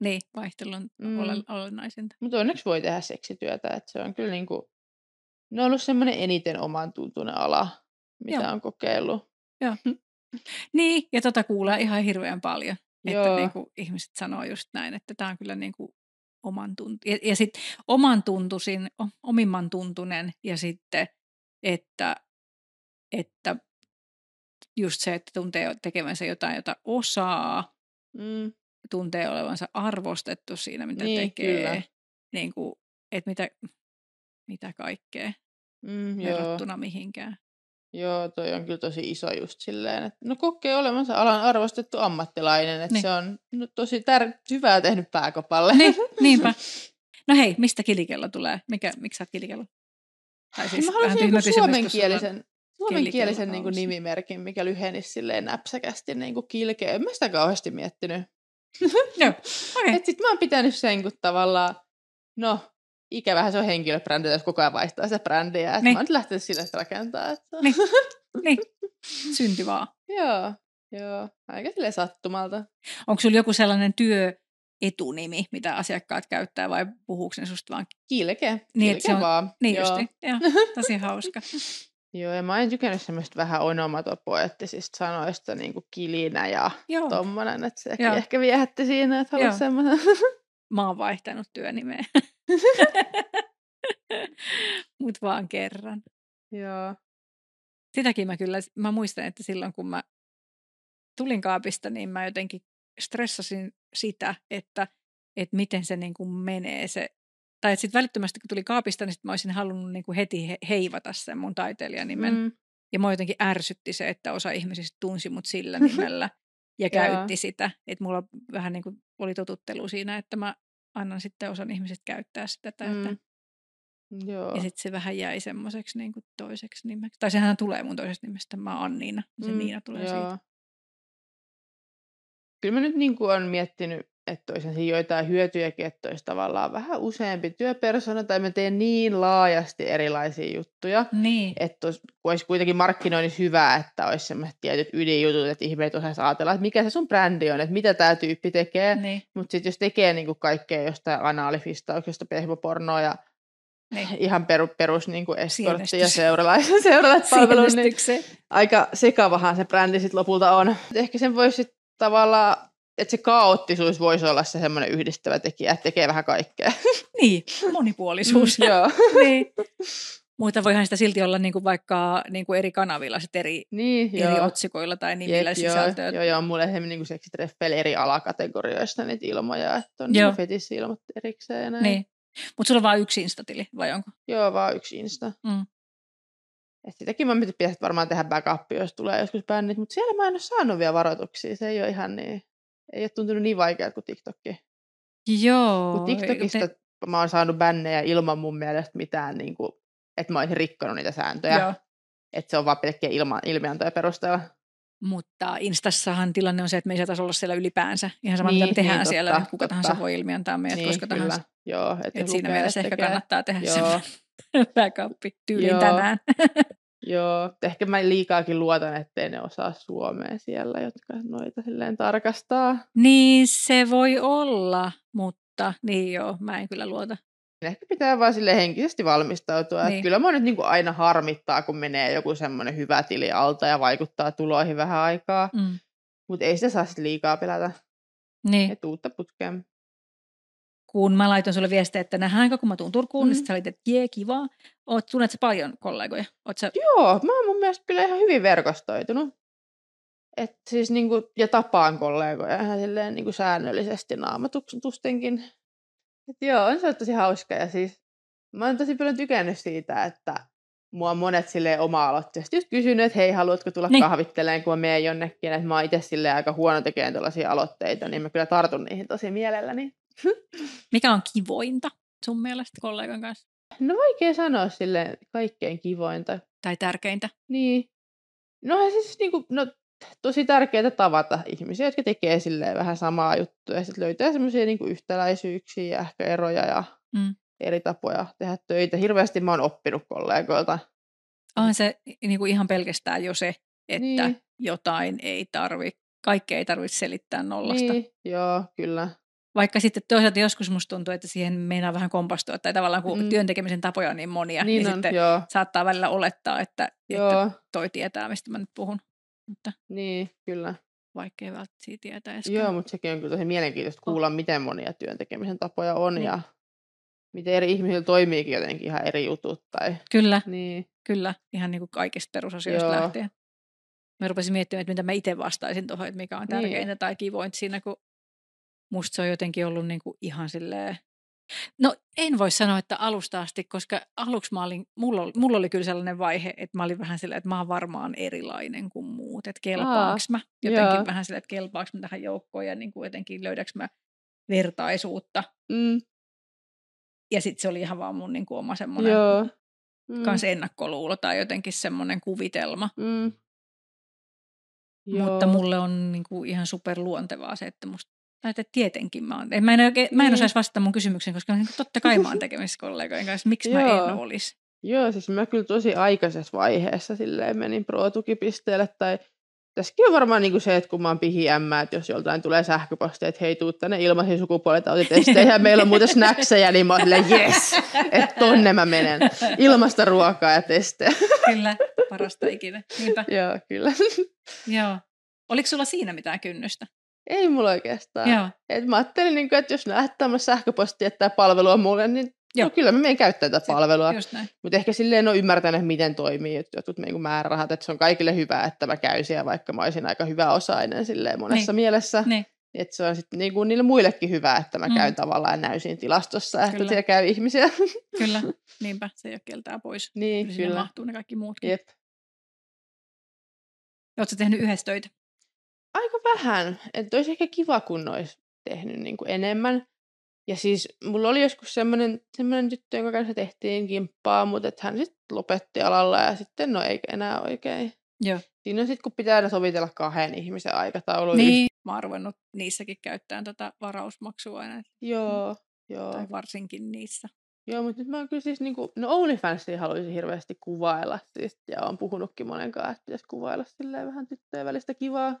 C: Niin, vaihtelun mm. olennaisinta.
A: Mutta onneksi voi tehdä seksityötä, että se on kyllä niinku, ne on ollut semmoinen eniten oman tuntunen ala, mitä Joo. on kokeillut.
C: Joo. Niin, ja tota kuulee ihan hirveän paljon. Joo. Että niin kuin ihmiset sanoo just näin, että tämä on kyllä niin kuin oman tuntu. Ja, ja sitten oman tuntusin, omimman tuntunen ja sitten, että, että just se, että tuntee tekevänsä jotain, jota osaa, mm. tuntee olevansa arvostettu siinä, mitä niin, tekee. Kyllä. Niin kuin, että mitä, mitä kaikkea mm, verrattuna joo. mihinkään.
A: Joo, toi on kyllä tosi iso just silleen, että no kokee olevansa alan arvostettu ammattilainen, että niin. se on no, tosi tär- hyvää tehnyt pääkopalle.
C: Niin, niinpä. No hei, mistä kilikello tulee? Mikä, miksi sä oot kilikello?
A: Tai siis Mä haluaisin joku suomenkielisen, suomenkielisen niin nimimerkin, mikä lyhenisi silleen näpsäkästi niin kuin kilkeä. En mä sitä kauheasti miettinyt.
C: Joo, okay.
A: Et sit mä oon pitänyt sen, kun tavallaan, no, ikävähän se on henkilöbrändi, jos koko ajan vaihtaa sitä brändiä. Että niin. Mä oon nyt lähtenyt sille rakentaa. Että...
C: Niin. niin. Synti vaan.
A: joo, joo. Aika sille sattumalta.
C: Onko sulla joku sellainen työ, etunimi, mitä asiakkaat käyttää, vai puhuuko ne susta vaan?
A: Kilke. Niin, Kilke se on, vaan.
C: Niin Joo. Joo, tosi hauska.
A: Joo, ja mä oon tykännyt semmoista vähän onomatopoettisista sanoista, niin kuin kilinä ja Joo. tommonen, että se ehkä viehätti siinä, että haluaisi semmoisen.
C: Mä oon vaihtanut työnimeä. Mut vaan kerran.
A: Joo.
C: Sitäkin mä kyllä, mä muistan, että silloin kun mä tulin kaapista, niin mä jotenkin stressasin sitä, että, että miten se niin kuin menee se, tai että sitten välittömästi kun tuli kaapista, niin sit mä olisin halunnut niin kuin heti he, heivata sen mun taiteilijanimen. Mm. Ja mä jotenkin ärsytti se, että osa ihmisistä tunsi mut sillä nimellä. ja käytti sitä. Että mulla vähän niin kuin oli totuttelu siinä, että mä annan sitten osan ihmiset käyttää sitä. Mm. Että Joo. Ja sitten se vähän jäi semmoiseksi niin toiseksi nimeksi. Tai sehän tulee mun toisesta nimestä, mä oon Anniina. Se mm, Niina tulee joo. siitä.
A: Kyllä mä nyt niin kuin olen miettinyt, että olisi joitain hyötyjäkin, että olisi tavallaan vähän useampi työpersona, tai mä teen niin laajasti erilaisia juttuja,
C: niin.
A: että olisi, olisi kuitenkin markkinoinnissa hyvä, että olisi sellaiset tietyt ydinjutut, että ihmiset osaisi ajatella, että mikä se sun brändi on, että mitä tämä tyyppi tekee, niin. mutta sitten jos tekee niin kuin kaikkea jostain anaalifistauksesta, pehmopornoa ja niin. ihan peru, perus niin kuin eskortti ja seuralaiset, seuralaiset palvelu, niin aika sekavahan se brändi sitten lopulta on. Ehkä sen voisi tavallaan että se kaoottisuus voisi olla se semmoinen yhdistävä tekijä, että tekee vähän kaikkea.
C: Niin, monipuolisuus.
A: Mm, joo.
C: niin. Mutta voihan sitä silti olla niinku vaikka niinku eri kanavilla, sit eri,
A: niin,
C: eri joo. otsikoilla tai nimillä Jep, sisältöä.
A: Joo, joo, mulle esimerkiksi niinku seksitreffeillä eri alakategorioista niitä ilmoja, että on niinku fetissi-ilmat erikseen ja näin.
C: Niin. Mutta sulla on vain yksi instatili, vai onko?
A: Joo, vaan yksi insta.
C: Mm.
A: Et sitäkin mä pitäisi varmaan tehdä backup, jos tulee joskus bännit, mutta siellä mä en ole saanut vielä varoituksia. Se ei ole ihan niin ei ole tuntunut niin vaikealta kuin TikTokki.
C: Joo.
A: Kun TikTokista te... mä oon saanut bännejä ilman mun mielestä mitään, niin kuin, että mä olisin rikkonut niitä sääntöjä. Joo. Että se on vaan pelkkiä ilma, ilmiantoja perusteella.
C: Mutta Instassahan tilanne on se, että me ei saataisi olla siellä ylipäänsä. Ihan sama, niin, mitä me tehdään niin, siellä. Totta, kuka totta. tahansa voi ilmiantaa meidät niin, koska kyllä. tahansa.
A: Joo,
C: et et siinä mielessä ehkä tekee. kannattaa tehdä Joo. se backup tyyliin tänään.
A: Joo, ehkä mä liikaakin luotan, ettei ne osaa suomea siellä, jotka noita silleen tarkastaa.
C: Niin, se voi olla, mutta niin joo, mä en kyllä luota.
A: Ehkä pitää vaan sille henkisesti valmistautua. Niin. Että kyllä mä nyt niin kuin aina harmittaa, kun menee joku semmoinen hyvä tili alta ja vaikuttaa tuloihin vähän aikaa.
C: Mm.
A: Mutta ei sitä saa liikaa pelätä.
C: Niin.
A: Et uutta putkeen
C: kun mä laitoin sulle viestiä, että nähdäänkö, kun mä tuun Turkuun, mm. niin sä olit, että jee, kiva. Oot, tunnet sä paljon kollegoja? Oot sä...
A: Joo, mä oon mun mielestä kyllä ihan hyvin verkostoitunut. Et siis niinku, ja tapaan kollegoja ihan silleen niinku säännöllisesti naamatustenkin. Et joo, on se tosi hauska ja siis mä oon tosi paljon tykännyt siitä, että mua on monet sille oma-aloitteisesti just kysynyt, että hei, haluatko tulla niin. kahvitteleen, kun mä menen jonnekin, että mä oon itse aika huono tekemään tällaisia aloitteita, niin mä kyllä tartun niihin tosi mielelläni.
C: Mikä on kivointa sun mielestä kollegan kanssa?
A: No vaikea sanoa sille kaikkein kivointa.
C: Tai tärkeintä.
A: Niin. No siis niinku, no, tosi tärkeää tavata ihmisiä, jotka tekee silleen vähän samaa juttua ja sitten löytää semmoisia niinku yhtäläisyyksiä ja ehkä eroja ja
C: mm.
A: eri tapoja tehdä töitä. Hirveästi mä oon oppinut kollegoilta.
C: On se niinku ihan pelkästään jo se, että niin. jotain ei tarvi, kaikkea ei tarvitse selittää nollasta.
A: Niin, joo, kyllä.
C: Vaikka sitten toisaalta joskus musta tuntuu, että siihen meinaa vähän kompastua, tai tavallaan kun mm. työntekemisen tapoja on niin monia, niin, niin on, sitten joo. saattaa välillä olettaa, että, että toi tietää, mistä mä nyt puhun. Mutta
A: niin, kyllä.
C: Vaikka ei välttämättä tietää edes.
A: Joo, mutta sekin on kyllä tosi mielenkiintoista kuulla, oh. miten monia työntekemisen tapoja on niin. ja miten eri ihmisillä toimiikin jotenkin ihan eri jutut. Tai...
C: Kyllä,
A: niin.
C: kyllä, ihan niin kuin kaikista perusasioista Joo. lähtien. Mä rupesin miettimään, että mitä mä itse vastaisin tuohon, että mikä on niin. tärkeintä niin. tai kivointa siinä, kun musta se on jotenkin ollut niin kuin ihan silleen, No en voi sanoa, että alusta asti, koska aluksi mä olin, mulla, oli, mulla oli kyllä sellainen vaihe, että mä olin vähän silleen, että mä oon varmaan erilainen kuin muut, että kelpaaks mä jotenkin joo. vähän silleen, että kelpaaks mä tähän joukkoon ja niin kuin jotenkin löydäks mä vertaisuutta.
A: Mm.
C: Ja sitten se oli ihan vaan mun niin kuin oma semmoinen joo. Mm. kans ennakkoluulo tai jotenkin semmoinen kuvitelma.
A: Mm.
C: Mutta mulle on niin kuin ihan superluontevaa se, että musta tai että tietenkin mä oon. Mä en, oikein, mä en niin. osaisi vastata mun kysymykseen, koska totta kai mä oon tekemisissä kollegojen kanssa. Miksi mä en olisi?
A: Joo, siis mä kyllä tosi aikaisessa vaiheessa silleen menin pro-tukipisteelle tai Tässäkin on varmaan niin kuin se, että kun mä oon pihi ämmä, että jos joltain tulee sähköposti, että hei, tuu tänne ilmaisiin sukupuolitautitesteihin ja meillä on muuten snackseja, niin mä oon silleen, yes, että tonne mä menen. Ilmasta ruokaa ja testejä.
C: Kyllä, parasta ikinä. Niinpä.
A: Joo, kyllä.
C: Joo. Oliko sulla siinä mitään kynnystä?
A: Ei mulla oikeastaan. Joo. Et mä ajattelin, niin kuin, että jos lähettää sähköposti tämä palvelua mulle, niin Joo. No, kyllä mä menen käyttää tätä palvelua. Mutta ehkä silleen on ymmärtänyt, miten toimii että jotkut niin määrärahat, että se on kaikille hyvä, että mä käyn siellä, vaikka mä olisin aika hyvä osainen silleen monessa niin. mielessä.
C: Niin.
A: Että se on sitten niin kuin niille muillekin hyvä, että mä käyn mm. tavallaan näyn siinä tilastossa, että kyllä. siellä käy ihmisiä.
C: Kyllä, niinpä, se ei ole keltää pois.
A: Niin, kyllä.
C: mahtuu ne kaikki muutkin.
A: Jep.
C: Oletko tehnyt yhdessä töitä?
A: Aika vähän. Että olisi ehkä kiva, kun olisi tehnyt niin kuin enemmän. Ja siis mulla oli joskus semmoinen, semmoinen tyttö, jonka kanssa tehtiin kimppaa, mutta että hän sitten lopetti alalla ja sitten no ei enää oikein.
C: Joo.
A: Siinä on sitten, kun pitää sovitella kahden ihmisen aikataulu.
C: Niin, mä oon ruvennut niissäkin käyttämään tätä varausmaksua aina.
A: Joo, joo.
C: Tai varsinkin niissä.
A: Joo, mutta nyt mä kyllä siis niinku, no OnlyFansia haluaisin hirveästi kuvailla siis, ja on puhunutkin monen kanssa, että pitäisi kuvailla silleen vähän tyttöjen välistä kivaa.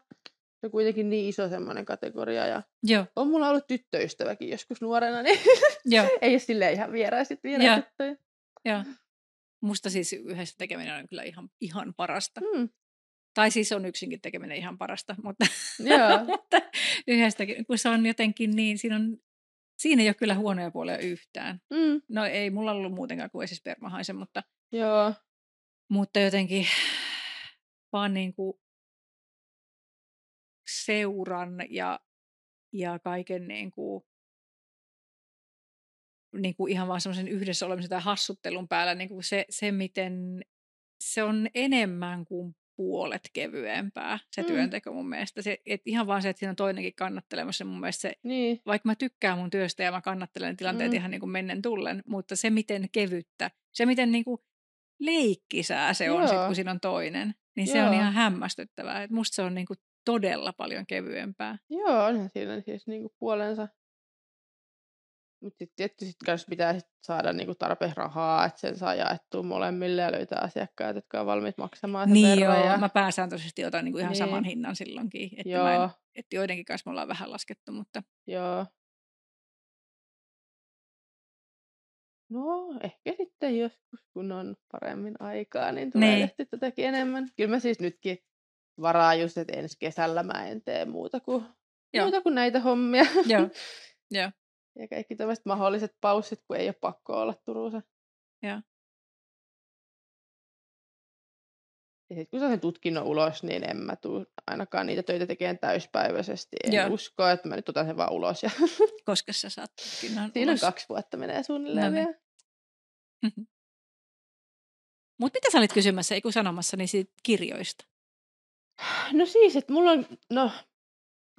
A: Se on kuitenkin niin iso semmoinen kategoria. Ja
C: Joo.
A: On mulla ollut tyttöystäväkin joskus nuorena, niin
C: Joo.
A: ei ole silleen ihan vieraisit vieraiset tyttöjä.
C: Joo. Musta siis yhdessä tekeminen on kyllä ihan, ihan parasta.
A: Mm.
C: Tai siis on yksinkin tekeminen ihan parasta, mutta,
A: Joo.
C: mutta yhdestäkin, kun se on jotenkin niin, siinä, on, siinä ei ole kyllä huonoja puolia yhtään.
A: Mm.
C: No ei mulla ollut muutenkaan kuin esispermahaise, mutta,
A: Joo.
C: mutta jotenkin vaan niin kuin seuran ja, ja kaiken niin kuin, niin kuin ihan vaan semmoisen yhdessä olemisen tai hassuttelun päällä niin kuin se, se, miten se on enemmän kuin puolet kevyempää se mm. työnteko mun mielestä. Se, et ihan vaan se, että siinä on toinenkin kannattelemassa mun mielestä se,
A: niin.
C: vaikka mä tykkään mun työstä ja mä kannattelen tilanteet mm. ihan niin kuin mennen tullen, mutta se miten kevyttä, se miten niin kuin leikkisää se on sit, kun siinä on toinen, niin Joo. se on ihan hämmästyttävää. Et musta se on niin kuin todella paljon kevyempää.
A: Joo, onhan siinä siis niinku puolensa. Mutta sitten tietysti sit pitää sit saada niinku tarpeeksi rahaa, että sen saa jaettua molemmille ja löytää asiakkaat, jotka on valmiit maksamaan sen
C: Niin joo,
A: ja...
C: mä pääsääntöisesti otan niinku ihan
A: niin.
C: saman hinnan silloinkin. Että,
A: joo.
C: mä en, että joidenkin kanssa me ollaan vähän laskettu, mutta...
A: Joo. No, ehkä sitten joskus, kun on paremmin aikaa, niin tulee
C: Niin.
A: tehty tätäkin enemmän. Kyllä mä siis nytkin varaa just, että ensi kesällä mä en tee muuta kuin,
C: Joo.
A: muuta kuin näitä hommia.
C: Joo, joo.
A: Ja kaikki tämmöiset mahdolliset paussit, kun ei ole pakko olla Turussa.
C: Joo.
A: Ja sitten kun saan sen tutkinnon ulos, niin en mä tuu ainakaan niitä töitä tekemään täyspäiväisesti. En
C: Joo.
A: usko, että mä nyt otan sen vaan ulos. Ja
C: Koska sä saat tutkinnon
A: siinä on
C: ulos.
A: kaksi vuotta menee suunnilleen
C: No niin.
A: vielä.
C: Mutta mitä sä olit kysymässä, ei kun sanomassa, niin siitä kirjoista?
A: No siis, että mulla on, no,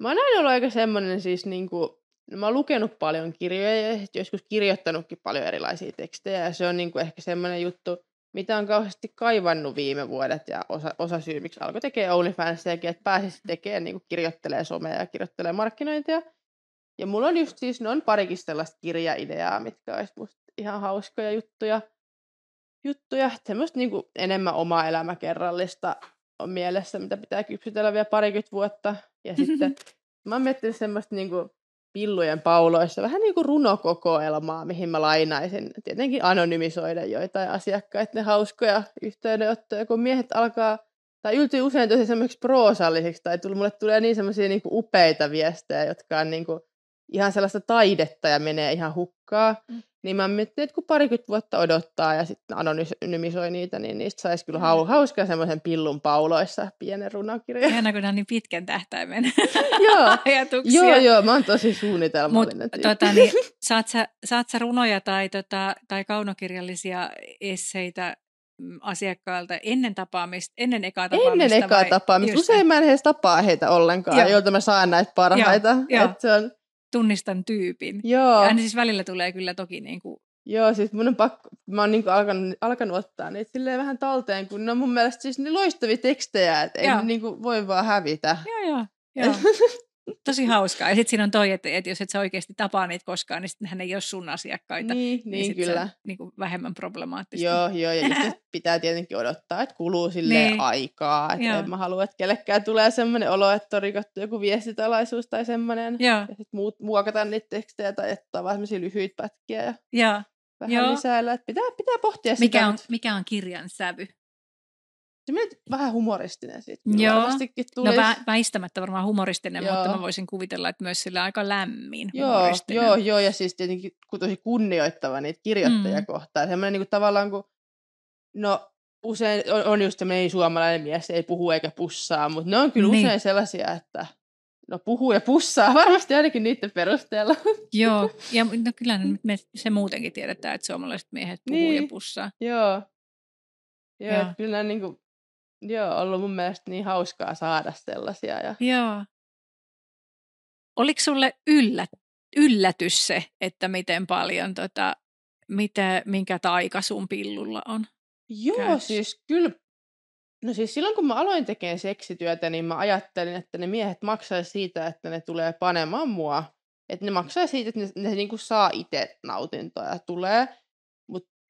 A: mä oon aina ollut aika semmoinen siis niinku, no mä oon lukenut paljon kirjoja ja joskus kirjoittanutkin paljon erilaisia tekstejä ja se on niinku ehkä semmoinen juttu, mitä on kauheasti kaivannut viime vuodet ja osa, osa syy, miksi alkoi tekee OnlyFansiakin, että pääsisi tekemään, niinku kirjoittelee somea ja kirjoittelee markkinointia. Ja mulla on just siis, ne on parikin sellaista kirjaideaa, mitkä olisi musta ihan hauskoja juttuja. juttuja. Semmoista niinku enemmän omaa elämäkerrallista on mielessä, mitä pitää kypsytellä vielä parikymmentä vuotta. Ja sitten mä oon miettinyt semmoista niinku pillujen pauloissa vähän niin kuin runokokoelmaa, mihin mä lainaisin tietenkin anonymisoida joitain asiakkaiden hauskoja yhteydenottoja, kun miehet alkaa, tai yltyy usein tosi semmoiksi proosallisiksi, tai tuli, mulle tulee niin semmoisia niin upeita viestejä, jotka on niin kuin ihan sellaista taidetta ja menee ihan hukkaa. Mm. Niin mä miettinyt, että kun parikymmentä vuotta odottaa ja sitten anonymisoi niitä, niin niistä saisi kyllä hau- hauskaa semmoisen pillun pauloissa pienen runokirjan.
C: Ihana, kun on niin pitkän tähtäimen
A: joo,
C: ajatuksia.
A: joo, joo, mä oon tosi suunnitelmallinen
C: Mut,
A: tyyppi.
C: tota, niin, saat, sä, saat sä runoja tai, tota, tai kaunokirjallisia esseitä mm, asiakkailta ennen tapaamista, ennen ekaa tapaamista?
A: Ennen ekaa
C: vai-
A: tapaamista.
C: just
A: Usein mä en edes tapaa heitä ollenkaan,
C: Joo.
A: joilta mä saan näitä parhaita.
C: Joo, joo.
A: Et se on,
C: Tunnistan tyypin.
A: joo,
C: Ja aina siis välillä tulee kyllä toki niin kuin,
A: joo, siis mun on pakko, mä oon niinku alkanut, alkanut ottaa niitä silleen vähän talteen, kun ne on mun mielestä siis niin loistavia tekstejä, että ei ne niinku voi vaan hävitä.
C: joo joo, joo. Tosi hauskaa. Ja sitten siinä on toi, että, että jos et sä oikeasti tapaa niitä koskaan, niin sitten hän ei ole sun asiakkaita.
A: Niin, niin
C: Se
A: kyllä.
C: on niin kuin vähemmän problemaattista.
A: Joo, joo, ja just, pitää tietenkin odottaa, että kuluu silleen
C: Niin.
A: aikaa. Että
C: Joo.
A: en mä halua, että kellekään tulee semmoinen olo, että on rikottu joku viestitalaisuus tai semmoinen.
C: Joo,
A: Ja sitten muut, muokata niitä tekstejä tai ottaa vaan semmoisia lyhyitä pätkiä ja
C: joo.
A: vähän
C: Joo.
A: lisäillä. Että pitää, pitää pohtia sitä.
C: Mikä on, mikä on kirjan sävy?
A: Se meni vähän humoristinen siitä.
C: Joo.
A: Varmastikin
C: No vä, väistämättä varmaan humoristinen,
A: Joo.
C: mutta mä voisin kuvitella, että myös sillä aika lämmin
A: Joo,
C: humoristinen.
A: joo, joo, ja siis tietenkin tosi kunnioittava niitä kirjoittajia
C: Mm.
A: kohtaan. Semmoinen niin kuin tavallaan, kun, no usein on, on just semmoinen ei suomalainen mies, ei puhu eikä pussaa, mutta ne on kyllä
C: Niin.
A: usein sellaisia, että no puhuu ja pussaa, varmasti ainakin niiden perusteella.
C: Joo, ja no kyllä me se muutenkin tiedetään, että suomalaiset miehet puhuu
A: Niin.
C: ja pussaa.
A: joo. Joo,
C: Joo.
A: kyllä nämä niin kuin, joo, ollut mun mielestä niin hauskaa saada sellaisia. Ja...
C: Joo. Oliko sulle yllät, yllätys se, että miten paljon, tota, mitä, minkä taika sun pillulla on?
A: Joo, käytössä? siis kyllä. No siis silloin kun mä aloin tekemään seksityötä, niin mä ajattelin, että ne miehet maksaisi siitä, että ne tulee panemaan mua. Että ne maksaa siitä, että ne, ne niinku saa itse nautintoa ja tulee.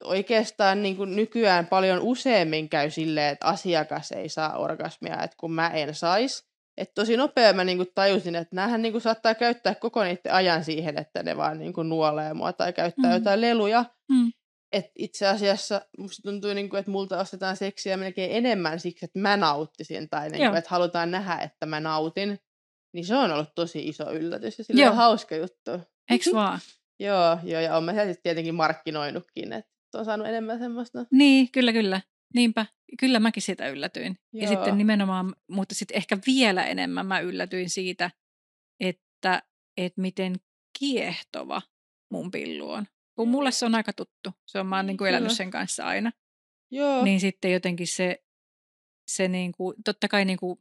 A: Oikeastaan niinku nykyään paljon useammin käy silleen, että asiakas ei saa orgasmia, että kun mä en sais. Että tosi nopea mä niinku tajusin, että näähän niinku saattaa käyttää koko niiden ajan siihen, että ne vaan niinku nuolee mua tai käyttää mm. jotain leluja. Mm. Et itse asiassa musta tuntuu, niinku, että multa ostetaan seksiä melkein enemmän siksi, että mä nauttisin tai niinku, että halutaan nähdä, että mä nautin. Niin se on ollut tosi iso yllätys ja sillä on hauska juttu.
C: Eiks vaan?
A: joo, joo, ja on mä tietenkin markkinoinutkin, että on saanut enemmän semmoista.
C: Niin, kyllä, kyllä. Niinpä, kyllä mäkin siitä yllätyin. Joo. Ja sitten nimenomaan, mutta sitten ehkä vielä enemmän mä yllätyin siitä, että, että miten kiehtova mun pillu on. Kun mulle se on aika tuttu. Se on, mä oon niin kuin elänyt sen kanssa aina. Joo. Niin sitten jotenkin se, se niin kuin, totta kai niin kuin,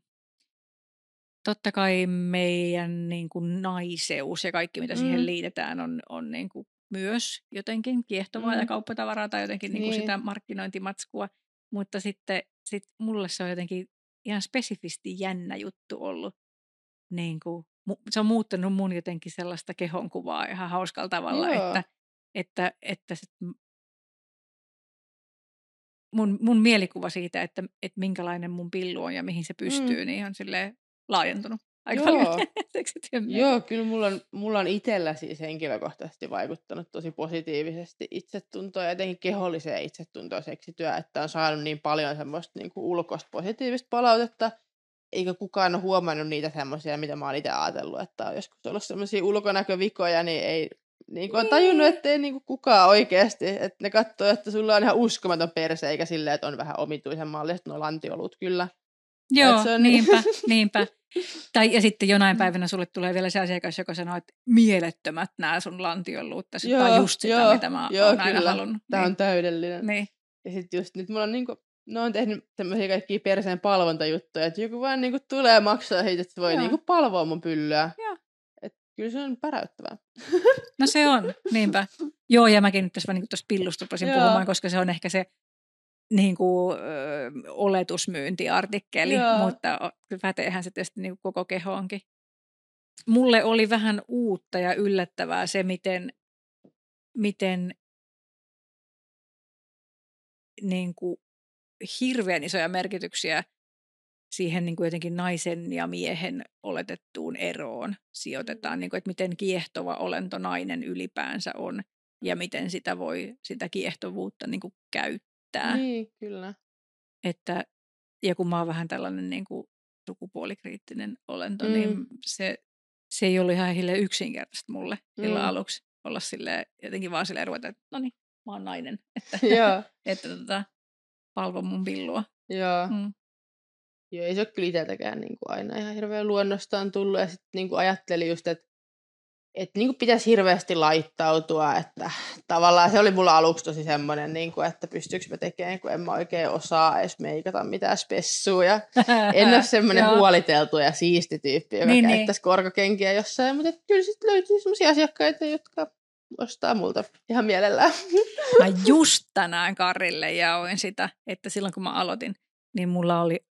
C: totta kai meidän niin kuin naiseus ja kaikki, mitä mm. siihen liitetään, on, on niin kuin myös jotenkin kiehtovaa mm. ja kauppatavaraa tai jotenkin niin. Niin kuin sitä markkinointimatskua. Mutta sitten sit mulle se on jotenkin ihan spesifisti jännä juttu ollut. Niin kuin, se on muuttanut mun jotenkin sellaista kehonkuvaa ihan hauskalla tavalla, Joo. että, että, että sit mun, mun mielikuva siitä, että, että minkälainen mun pillu on ja mihin se pystyy, mm. niin on sille laajentunut Joo. paljon
A: Joo, kyllä mulla on, mulla on itsellä siis henkilökohtaisesti vaikuttanut tosi positiivisesti itsetuntoa ja etenkin keholliseen itsetuntoon seksityö, että on saanut niin paljon semmoista niin kuin ulkoista positiivista palautetta, eikä kukaan ole huomannut niitä semmoisia, mitä mä oon itse ajatellut, että on joskus ollut semmoisia ulkonäkövikoja, niin ei niin kuin on tajunnut, että ei niin kuin kukaan oikeasti, että ne katsoo, että sulla on ihan uskomaton perse, eikä silleen, että on vähän omituisen mallista nuo lantiolut kyllä.
C: Joo, se on niin- niinpä, niinpä. Tai, ja sitten jonain mm. päivänä sulle tulee vielä se asiakas, joka sanoo, että mielettömät nämä sun lantionluuttasi. Tämä on just sitä, joo, mitä mä joo, oon aina halunnut.
A: Tämä niin. on täydellinen.
C: Niin.
A: Ja sitten just nyt mulla on niinku, ne on tehnyt tämmöisiä kaikkia perseen palvontajuttuja, että joku vaan niinku tulee maksaa heitä, että voi niinku palvoa mun pyllyä. Joo. Et kyllä se on päräyttävää.
C: No se on, niinpä. Joo, ja mäkin nyt tässä, niin tässä pillusta puhumaan, koska se on ehkä se niin kuin, ö, oletusmyyntiartikkeli, Joo. mutta päteehän se tietysti niin koko kehoonkin. Mulle oli vähän uutta ja yllättävää se, miten, miten niin kuin, hirveän isoja merkityksiä siihen niin kuin jotenkin naisen ja miehen oletettuun eroon sijoitetaan, niin kuin, että miten kiehtova olento nainen ylipäänsä on ja miten sitä voi sitä kiehtovuutta niin kuin käyttää riittää.
A: Niin, kyllä.
C: Että, ja kun mä oon vähän tällainen niin kuin sukupuolikriittinen olento, niin mm. niin se, se ei ollut ihan hille yksinkertaista mulle mm. aluksi olla sille jotenkin vaan silleen ruveta, että no niin, mä oon nainen, että, Joo. että tota, palvo mun pillua.
A: Joo. Mm. Joo, ei se ole kyllä itseltäkään niin kuin aina ihan hirveän luonnostaan tullut. Ja sitten niin ajattelin just, että että niin kuin pitäisi hirveästi laittautua, että tavallaan se oli mulla aluksi tosi semmoinen, niin kuin, että pystyykö mä tekemään, kun en mä oikein osaa edes meikata mitään spessua. Ja en ole semmoinen huoliteltu ja siisti tyyppi, joka niin. käyttäisi niin. korkokenkiä jossain, mutta kyllä sitten löytyy semmoisia asiakkaita, jotka ostaa multa ihan mielellään.
C: Mä just tänään Karille jaoin sitä, että silloin kun mä aloitin, niin mulla oli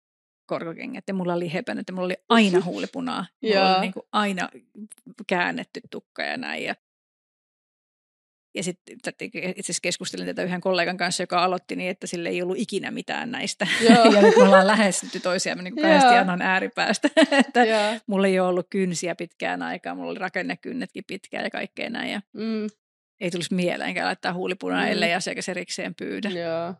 C: korkokengät ja mulla oli hepen, että mulla oli aina huulipunaa. mulla oli niin kuin aina käännetty tukka ja näin. Ja, ja sitten itse asiassa keskustelin tätä yhden kollegan kanssa, joka aloitti niin, että sille ei ollut ikinä mitään näistä. ja nyt me ollaan lähestytty toisiamme niin kahdesti annan ääripäästä. että mulla ei ole ollut kynsiä pitkään aikaa, mulla oli rakennekynnetkin pitkään ja kaikkea näin. Ja mm. Ei tulisi mieleenkään laittaa huulipunaa, mm. ellei asiakas erikseen pyydä. Joo.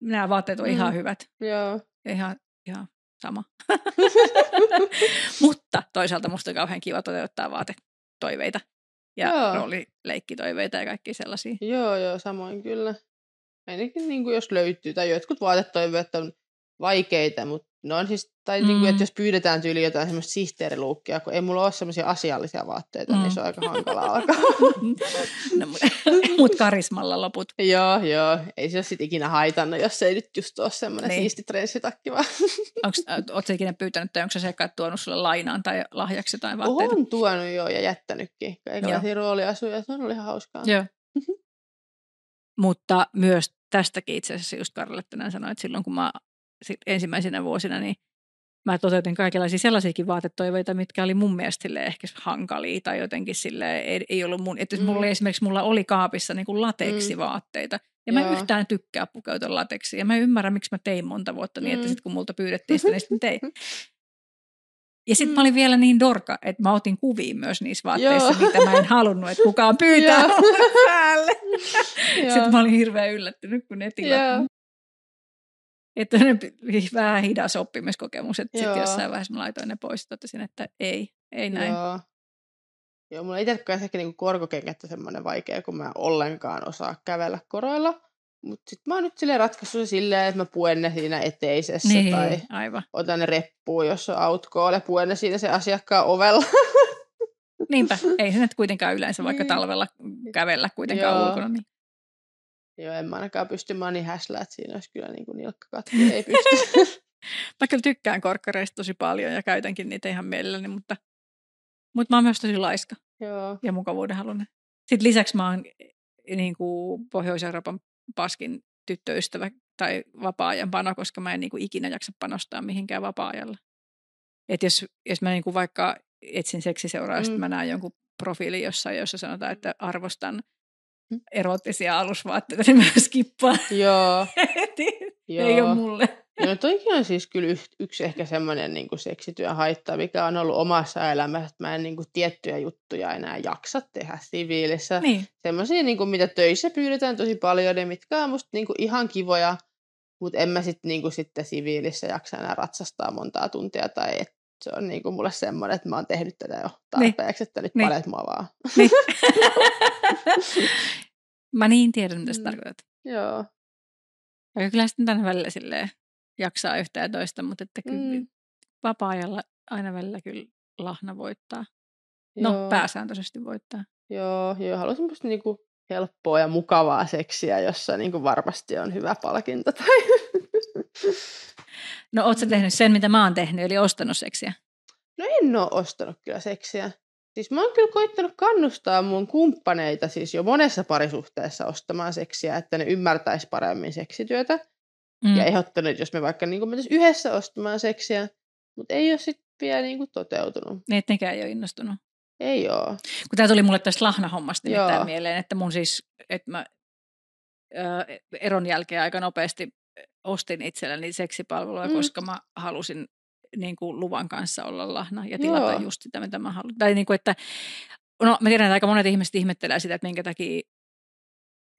C: Nämä vaatteet on mm. ihan hyvät.
A: Joo.
C: Ihan, ihan sama. Mutta toisaalta musta on kauhean kiva toteuttaa vaatetoiveita ja joo. roolileikkitoiveita ja kaikki sellaisia.
A: Joo, joo, samoin kyllä. Ainakin niin kuin jos löytyy, tai jotkut vaatetoiveet on vaikeita, mutta ne on siis, tai mm. niin kuin, että jos pyydetään tyyli jotain semmoista sihteeriluukkia, kun ei mulla ole semmoisia asiallisia vaatteita, mm. niin se on aika hankalaa alkaa.
C: no, mut karismalla loput.
A: joo, joo. Ei se ole sit ikinä haitannut, jos se ei nyt just ole semmoinen niin. siisti trenssitakki vaan.
C: Oletko sä ikinä pyytänyt, tai onko se sekä tuonut sulle lainaan tai lahjaksi tai vaatteita?
A: On tuonut joo ja jättänytkin. Kaikenlaisia rooliasuja, se on ollut ihan hauskaa.
C: Joo. Mutta myös tästäkin itse asiassa just Karle tänään sanoi, että silloin kun mä ensimmäisenä vuosina, niin mä toteutin kaikenlaisia sellaisiakin vaatetoiveita, mitkä oli mun mielestä ehkä hankalia tai jotenkin sille ei, ei ollut mun, että mm. mulla esimerkiksi mulla oli kaapissa niin kuin lateksivaatteita ja mä en yhtään tykkää pukeutua lateksiin ja mä en ymmärrä, miksi mä tein monta vuotta niin, että mm. sitten kun multa pyydettiin sitä, niin sitten tein. Ja sitten mm. mä olin vielä niin dorka, että mä otin kuviin myös niissä vaatteissa, Joo. mitä mä en halunnut, että kukaan pyytää päälle. sitten mä olin hirveän yllättynyt, kun ne tilat. Että ne vähän hidas oppimiskokemus, että sitten jossain vaiheessa mä laitoin ne pois, totesin, että ei, ei näin.
A: Joo. Joo, mulla itse kanssa ehkä niinku korkokengät on semmoinen vaikea, kun mä ollenkaan osaa kävellä koroilla. Mutta sitten mä oon nyt sille ratkaissut silleen, että mä puen ne siinä eteisessä niin, tai aivan. otan ne reppuun, jos on ja puen ne siinä se asiakkaan ovella.
C: Niinpä, ei se nyt kuitenkaan yleensä vaikka niin. talvella kävellä kuitenkaan Joo. ulkona. Niin.
A: Joo, en mä ainakaan pysty, mä oon niin häslä, että siinä olisi kyllä niin kuin ei pysty.
C: mä kyllä tykkään korkkareista tosi paljon ja käytänkin niitä ihan mielelläni, mutta, mutta mä oon myös tosi laiska
A: Joo.
C: ja mukavuuden halunnut. Sitten lisäksi mä oon niin kuin Pohjois-Euroopan paskin tyttöystävä tai vapaa-ajan pano, koska mä en niin kuin ikinä jaksa panostaa mihinkään vapaa-ajalla. Et jos, jos mä niin kuin vaikka etsin seksiseuraa, mm. mä näen jonkun profiilin jossain, jossa sanotaan, että arvostan erottisia alusvaatteita, niin mä skippaan.
A: Joo.
C: Joo. Ei ole mulle.
A: No toikin on siis kyllä yksi ehkä semmoinen niin seksityön haitta, mikä on ollut omassa elämässä, että mä en niin kuin, tiettyjä juttuja enää jaksa tehdä siviilissä.
C: Niin.
A: Semmoisia, niin mitä töissä pyydetään tosi paljon, ja mitkä on musta niin kuin, ihan kivoja, mutta en mä sit, niin kuin, sitten siviilissä jaksa enää ratsastaa montaa tuntia, tai et, se on niin kuin mulle semmoinen, että mä oon tehnyt tätä jo niin. tarpeeksi, niin. että nyt niin. palet mua vaan. Niin.
C: mä niin tiedän, mitä sä mm. tarkoitat.
A: Joo.
C: Ja kyllä sitten tänne välillä silleen jaksaa yhtä ja toista, mutta että kyllä mm. vapaa-ajalla aina välillä kyllä lahna voittaa. No, joo. pääsääntöisesti voittaa.
A: Joo, joo haluaisin musta niinku helppoa ja mukavaa seksiä, jossa niinku varmasti on hyvä palkinto. Tai...
C: no, ootko tehnyt sen, mitä mä oon tehnyt, eli ostanut seksiä?
A: No en ole ostanut kyllä seksiä. Siis mä oon kyllä koittanut kannustaa mun kumppaneita siis jo monessa parisuhteessa ostamaan seksiä, että ne ymmärtäisi paremmin seksityötä. Mm. Ja ehdottanut, jos me vaikka niin mentäisiin yhdessä ostamaan seksiä, mutta ei ole sitten vielä niin kuin toteutunut.
C: Niin, että nekään ei ole innostunut.
A: Ei ole.
C: Kun tämä tuli mulle tästä lahnahommasta nimittäin mieleen, että mun siis, että mä ää, eron jälkeen aika nopeasti ostin itselleni seksipalvelua, mm. koska mä halusin niin kuin luvan kanssa olla lahna ja tilata Joo. just sitä, mitä mä haluan. Tai niin kuin, että, no mä tiedän, että aika monet ihmiset ihmettelee sitä, että minkä takia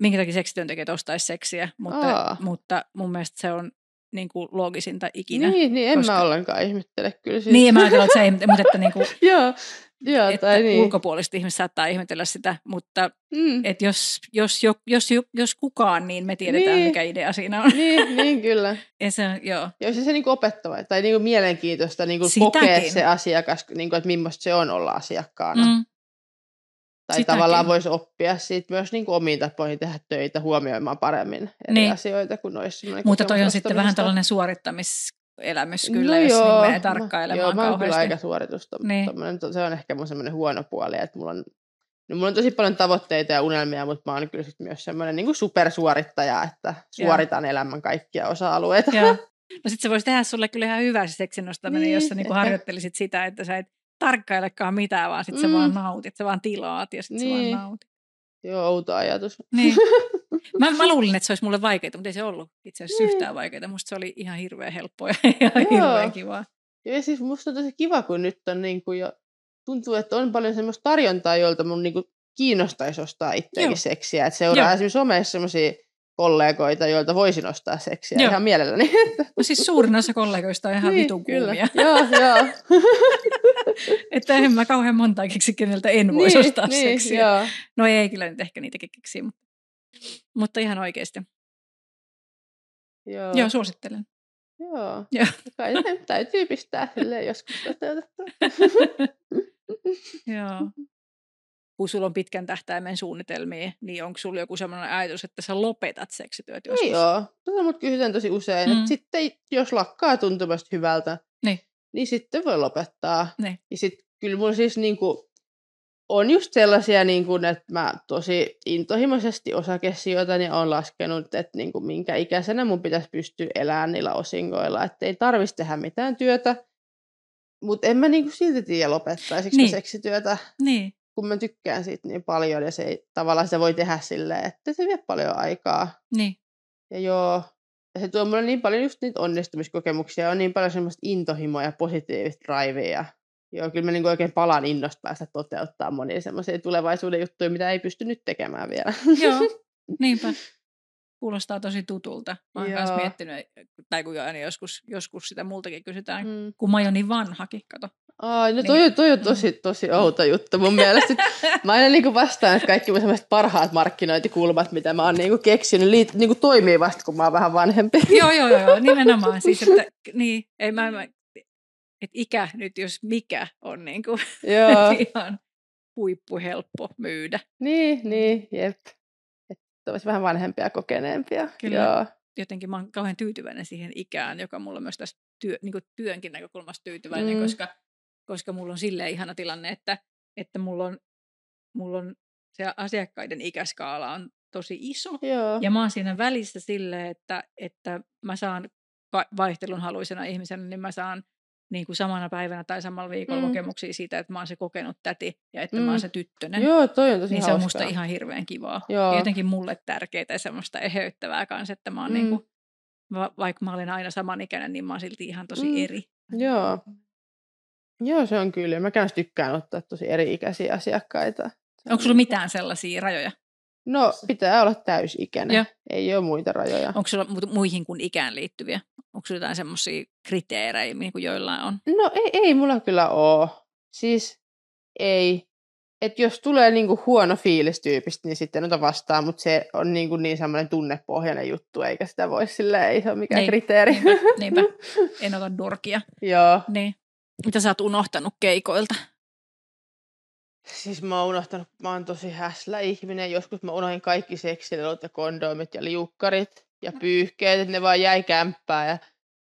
C: minkä takia seksityöntekijät ostaisi seksiä, mutta, Aa. mutta mun mielestä se on niin kuin loogisinta ikinä.
A: Niin, niin en koska... mä ollenkaan ihmettele kyllä.
C: Siis. Niin, mä ajattelen, että se ei, mutta että, niin kuin,
A: Joo. Joo,
C: että
A: tai niin.
C: ulkopuoliset ihmiset saattaa ihmetellä sitä, mutta mm. että jos, jos, jos, jos, jos kukaan, niin me tiedetään, niin. mikä idea siinä on.
A: Niin, niin kyllä.
C: ja se, joo.
A: Ja se, se niin opettava tai niin kuin mielenkiintoista niin kuin kokea se asiakas, niin kuin, että millaista se on olla asiakkaana. Mm. Tai Sitäkin. tavallaan voisi oppia siitä myös niin kuin omiin tapoihin tehdä töitä huomioimaan paremmin eri niin. asioita, kun olisi
C: Mutta toi on sitten vähän tällainen suorittamiselämys kyllä, no jos joo, menee tarkkailemaan
A: Joo, mä oon kyllä aika suoritusta, niin. se on ehkä mun semmoinen huono puoli, että mulla on No, mulla on tosi paljon tavoitteita ja unelmia, mutta mä oon kyllä sit myös semmoinen niin supersuorittaja, että suoritan Joo. elämän kaikkia osa-alueita. Joo.
C: No sit se voisi tehdä sulle kyllä ihan hyvä se seksin nostaminen, niin, jos sä niinku harjoittelisit sitä, että sä et tarkkailekaan mitään, vaan sitten mm. sä vaan nautit, sä vaan tilaat ja sitten niin. sä vaan niin. nautit.
A: Joo, outo ajatus.
C: Niin. Mä, mä luulin, että se olisi mulle vaikeaa, mutta ei se ollut itse asiassa niin. yhtään vaikeaa. Musta se oli ihan hirveän helppoa ja ihan hirveän kivaa.
A: Joo, ja siis musta on tosi kiva, kun nyt on niin kuin jo, tuntuu, että on paljon semmoista tarjontaa, joilta mun niin kuin kiinnostaisi ostaa itseäkin seksiä. Että seuraa Joo. esimerkiksi somessa semmoisia kollegoita, joilta voisin ostaa seksiä Joo. ihan mielelläni.
C: No siis suurin osa kollegoista on ihan niin, vitun kuumia.
A: Joo, joo.
C: että en mä kauhean montaa keksi, keneltä en voisi niin, ostaa niin, seksiä. Joo. No ei kyllä nyt ehkä niitäkin keksiä, mutta, mutta ihan oikeasti.
A: Joo.
C: joo, suosittelen.
A: Joo. Joo. Kai täytyy pistää joskus toteutettua.
C: Joo. Kun sulla on pitkän tähtäimen suunnitelmia, niin onko sulla joku sellainen ajatus, että sä lopetat seksityöt joskus?
A: Ei joo. Tätä mut kysytään tosi usein. Mm. Että sitten jos lakkaa tuntumasta hyvältä, niin, niin sitten voi lopettaa. Niin. Ja sitten kyllä mulla siis niinku, on just sellaisia, niin kuin, että mä tosi intohimoisesti osakesijoitan on laskenut, että niin kuin, minkä ikäisenä mun pitäisi pystyä elämään niillä osingoilla, että ei tarvitsisi tehdä mitään työtä, mutta en mä niin kuin, silti tiedä lopettaisiko niin. seksityötä, niin. Kun mä tykkään siitä niin paljon ja se ei, tavallaan se voi tehdä silleen, että se vie paljon aikaa. Niin. Ja joo, ja se tuo mulle niin paljon just niitä onnistumiskokemuksia, on niin paljon semmoista intohimoa ja positiivista drivea Joo, kyllä mä niin oikein palan innosta päästä toteuttaa monia semmoisia tulevaisuuden juttuja, mitä ei pysty nyt tekemään vielä.
C: Joo, niinpä. Kuulostaa tosi tutulta. Mä oon myös miettinyt, tai kun aina joskus, joskus sitä multakin kysytään, mm. kun mä oon jo niin vanhakin, kato.
A: Ai, no toi, niin. toi on tosi, tosi outo juttu mun mielestä. Mä aina niin vastaan, että kaikki mun parhaat markkinointikulmat, mitä mä oon niin keksinyt, liit, niin toimii vasta, kun mä oon vähän vanhempi.
C: joo, joo, joo, nimenomaan. Siis, että, niin, ei, mä, mä että ikä nyt jos mikä on niin kuin Joo. ihan huippuhelppo myydä.
A: Niin, niin, jep. Että olisi vähän vanhempia, kokeneempia. Kyllä. Joo.
C: Jotenkin mä oon kauhean tyytyväinen siihen ikään, joka mulla on myös tässä työ, niin kuin työnkin näkökulmasta tyytyväinen, mm. koska, koska mulla on silleen ihana tilanne, että, että mulla on, mulla on se asiakkaiden ikäskaala on tosi iso. Joo. Ja mä oon siinä välissä silleen, että, että mä saan vaihtelun haluisena ihmisenä, niin mä saan niin kuin samana päivänä tai samalla viikolla mm. kokemuksia siitä, että mä oon se kokenut täti ja että mm. mä oon mm. se tyttönen.
A: Joo, toi on tosi
C: Niin hauskaa. se on musta ihan hirveän kivaa. Joo. Ja jotenkin mulle tärkeää ja semmoista eheyttävää kanssa, että mä oon mm. niin kuin, va- vaikka mä olen aina samanikäinen, niin mä oon silti ihan tosi mm. eri.
A: Joo. Joo, se on kyllä. Mä myös tykkään ottaa tosi eri-ikäisiä asiakkaita.
C: Onko sulla mitään sellaisia rajoja?
A: No, pitää olla täysikäinen. Joo. Ei ole muita rajoja.
C: Onko sulla muihin kuin ikään liittyviä? Onko sulla jotain semmoisia kriteerejä, niin kuin joillain on?
A: No ei, ei mulla kyllä ole. Siis ei. että jos tulee niinku huono fiilis tyypistä, niin sitten ota vastaan, mutta se on niinku niin semmoinen tunnepohjainen juttu, eikä sitä voi silleen, ei se ole mikään niin, kriteeri.
C: Niinpä, niinpä. En ota dorkia.
A: Joo.
C: Niin. Mitä sä oot unohtanut keikoilta?
A: Siis mä oon unohtanut, mä oon tosi häslä ihminen. Joskus mä unohdin kaikki seksilelut ja kondomit ja liukkarit ja pyyhkeet, että ne vaan jäi kämppään ja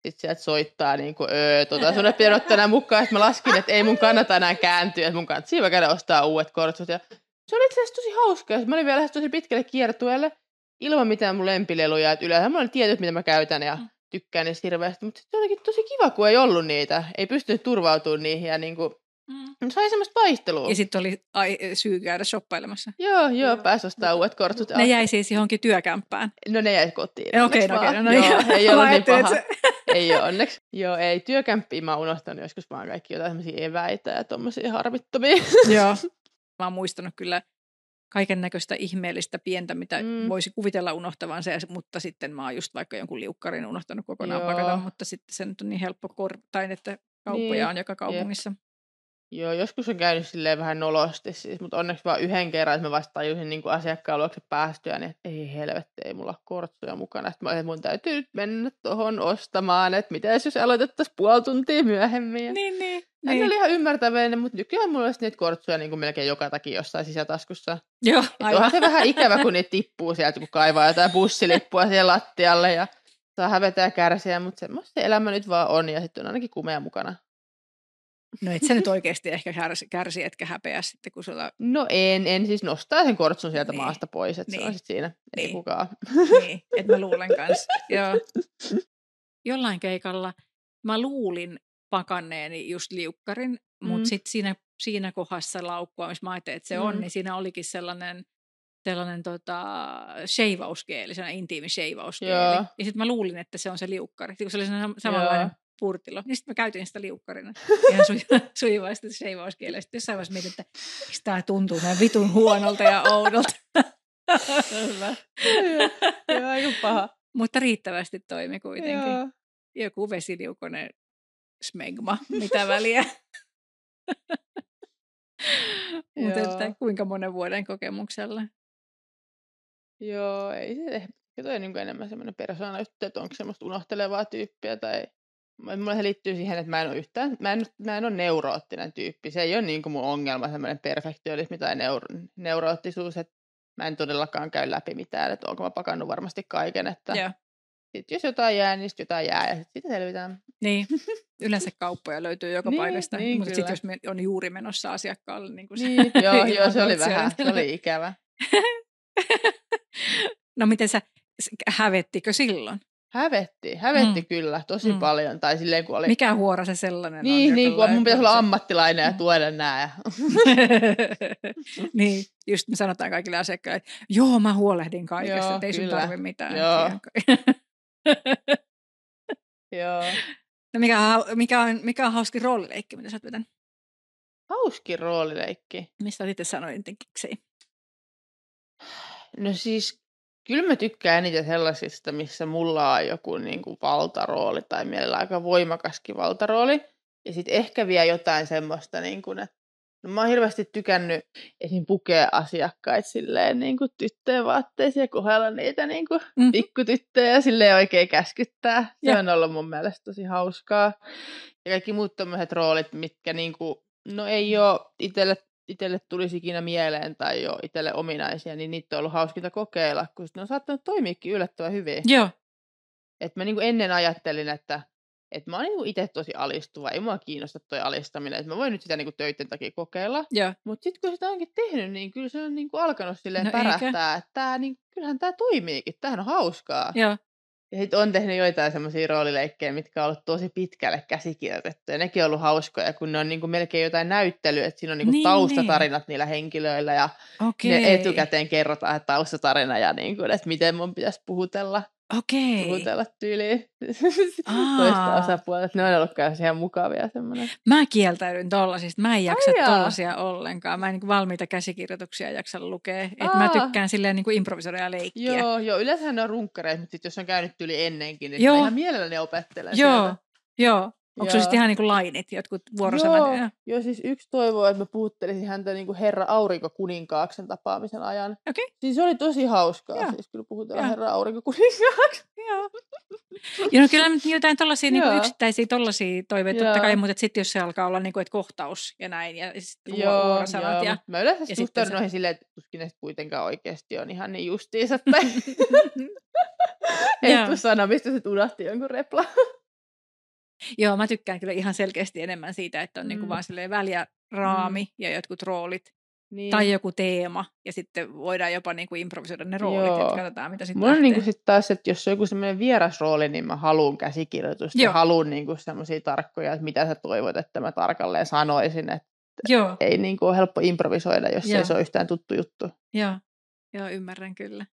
A: sitten sieltä soittaa niin kuin, öö, tota, sun ei ottaa mukaan, että mä laskin, että ei mun kannata enää kääntyä, että mun kannattaa siinä käydä ostaa uudet kortsut. Ja se oli itse asiassa tosi hauskaa. Mä olin vielä tosi pitkälle kiertueelle ilman mitään mun lempileluja. Että yleensä mulla oli tietyt, mitä mä käytän ja mm. Tykkään niistä hirveästi, mutta se olikin tosi kiva, kun ei ollut niitä. Ei pystynyt turvautumaan niihin ja niin kuin, Mm. Se oli semmoista vaihtelua.
C: Ja sitten oli ai, syy käydä shoppailemassa.
A: Joo, joo, pääsi ostaa uudet kortut.
C: Ne jäi siis johonkin työkämppään?
A: No ne jäi kotiin.
C: Okei, okay, no, okay, no,
A: joo, ei ollut niin paha. Se... ei ole onneksi. Joo, ei. Työkämppiä mä oon unohtanut joskus vaan kaikki jotain semmoisia eväitä ja tommosia harmittomia.
C: joo. Mä oon muistanut kyllä kaiken näköistä ihmeellistä pientä, mitä mm. voisi kuvitella unohtavansa, mutta sitten mä oon just vaikka jonkun liukkarin unohtanut kokonaan pakata, mutta sitten se nyt on niin helppo kortain, että kauppoja niin. on joka kaupungissa. Jep.
A: Joo, joskus on käynyt silleen vähän nolosti siis, mutta onneksi vaan yhden kerran, että mä vasta tajusin niin asiakkaan luokse päästyä, niin että ei helvetti, ei mulla kortsuja mukana. Että mä että mun täytyy nyt mennä tuohon ostamaan, että mitä jos aloitettaisiin puoli tuntia myöhemmin.
C: Niin, niin.
A: Hän
C: niin.
A: oli ihan ymmärtäväinen, mutta nykyään mulla olisi niitä kortsuja niin kuin melkein joka takia jossain sisätaskussa.
C: Joo,
A: aivan. Onhan se vähän ikävä, kun niitä tippuu sieltä, kun kaivaa jotain bussilippua siellä lattialle ja saa hävetä ja kärsiä, mutta semmoista se elämä nyt vaan on ja sitten on ainakin kumea mukana.
C: No et sä nyt oikeasti ehkä kärsi, kärsi etkä häpeä sitten, kun sulla...
A: No en, en siis nostaa sen kortsun sieltä niin. maasta pois, että niin. se on sitten siinä, niin. ei kukaan.
C: Niin, että mä luulen kanssa. Joo. Jollain keikalla mä luulin pakanneeni just liukkarin, mm. mutta sitten siinä, siinä kohdassa laukkua, missä mä ajattelin, että se mm. on, niin siinä olikin sellainen sellainen tota, sheivauskeeli, sellainen intiimi sheivauskeeli. Ja sitten mä luulin, että se on se liukkari. Kun se oli samanlainen Joo purtilo. Niin sitten mä käytin sitä liukkarina ihan su- sujuvasti seivauskielellä. Sitten jossain vaiheessa mietin, että miksi tämä tuntuu näin vitun huonolta ja oudolta.
A: Hyvä. Joo, aika paha.
C: Mutta riittävästi toimi kuitenkin. Joo. Joku vesiliukonen smegma, mitä väliä. Mutta että kuinka monen vuoden kokemuksella?
A: Joo, ei se ehkä toi niin enemmän semmoinen persoona juttu, että onko semmoista unohtelevaa tyyppiä tai Mulle se liittyy siihen, että mä en ole yhtään, mä en, mä en ole neuroottinen tyyppi. Se ei ole niin kuin mun ongelma, semmoinen perfektionismi tai neuro, neuroottisuus, että mä en todellakaan käy läpi mitään, että onko mä pakannut varmasti kaiken, että yeah. sit jos jotain jää, niin jotain jää ja sitten siitä selvitään.
C: Niin, yleensä kauppoja löytyy joka niin, paikasta, niin, mutta sitten jos on juuri menossa asiakkaalle. Niin, kuin
A: niin se, joo, joo, se oli vähän, se oli ikävä.
C: no miten sä, hävettikö silloin?
A: Hävetti, hävetti mm. kyllä tosi mm. paljon. Tai silleen, kun oli...
C: Mikä huora se sellainen
A: niin,
C: on?
A: Niin, kun mun pitäisi olla ammattilainen ja tuoda nää.
C: niin, just me sanotaan kaikille asiakkaille, että joo, mä huolehdin kaikesta, että ei sun tarvitse mitään.
A: Joo. joo.
C: No mikä, mikä, on, mikä on hauskin roolileikki, mitä sä oot vetänyt?
A: Hauskin roolileikki?
C: Mistä itse sanoin?
A: No siis Kyllä mä tykkään eniten sellaisista, missä mulla on joku niin kuin valtarooli tai mielellä aika voimakaskin valtarooli. Ja sitten ehkä vielä jotain semmoista, niin kuin, että no mä oon hirveästi tykännyt esim. pukea asiakkaita silleen niin kuin tyttöjen vaatteisiin ja kohdella niitä niin kuin mm. pikkutyttöjä silleen oikein käskyttää. Se ja. on ollut mun mielestä tosi hauskaa. Ja kaikki muut tommoset roolit, mitkä niin kuin, no ei ole itselle itselle tulisi ikinä mieleen tai jo itselle ominaisia, niin niitä on ollut hauskinta kokeilla, kun ne on saattanut toimiikin yllättävän hyvin.
C: Joo.
A: Et mä niin ennen ajattelin, että et mä oon niin itse tosi alistuva, ei mua kiinnosta toi alistaminen, että mä voin nyt sitä niin töiden takia kokeilla. Mutta sitten kun sitä onkin tehnyt, niin kyllä se on niin alkanut silleen no pärähtää, että tää, niin, kyllähän tämä toimiikin, tämähän on hauskaa.
C: Joo.
A: Ja sitten on tehnyt joitain semmoisia roolileikkejä, mitkä on ollut tosi pitkälle käsikirjoitettu. Ja nekin on ollut hauskoja, kun ne on niinku melkein jotain näyttelyä, että siinä on niinku niin, taustatarinat niin. niillä henkilöillä. Ja okay. ne etukäteen kerrotaan, että taustatarina ja niinku, että miten mun pitäisi puhutella.
C: Okei.
A: Puhutella tyyliin toista osapuolta. Ne on ollut ihan mukavia semmoinen.
C: Mä kieltäydyn tollasista. Mä en jaksa Ai tollasia ollenkaan. Mä en niin valmiita käsikirjoituksia jaksa lukea. Että mä tykkään silleen niin improvisoida ja leikkiä.
A: Joo, joo. Yleensä ne on runkkareita, mutta sit jos on käynyt yli ennenkin, niin joo. mä ihan mielelläni opettelen
C: Joo, sieltä. joo. Onko se sitten ihan niin kuin lainit, jotkut vuorosanat?
A: Joo, joo, siis yksi toivoo, että mä puhuttelisin häntä niin kuin herra aurinkokuninkaaksen tapaamisen ajan.
C: Okei. Okay.
A: Siis se oli tosi hauskaa, joo. siis kyllä puhutaan joo. herra aurinkokuninkaaksen.
C: Joo. ja no kyllä jotain tollaisia niin yksittäisiä tollaisia toiveita totta kai, mutta sitten jos se alkaa olla niin kuin, että kohtaus ja näin, ja sitten joo, vuorosanat. Joo,
A: ja, mä yleensä suhtaudun noihin silleen, että tuskin ne kuitenkaan oikeasti on ihan niin justiinsa. Tai... Ei tuu sana, mistä se unohti jonkun repla.
C: Joo, mä tykkään kyllä ihan selkeästi enemmän siitä, että on niinku mm. niinku vaan väliä raami mm. ja jotkut roolit. Niin. Tai joku teema, ja sitten voidaan jopa niinku improvisoida ne roolit, Joo. ja katsotaan, mitä sitten
A: Mulla on niinku sit taas, että jos on joku semmoinen vieras rooli, niin mä haluan käsikirjoitusta, Joo. ja haluan niinku semmoisia tarkkoja, että mitä sä toivot, että mä tarkalleen sanoisin, että Joo. ei niinku ole helppo improvisoida, jos Joo. ei se ole yhtään tuttu juttu.
C: Joo, Joo ymmärrän kyllä.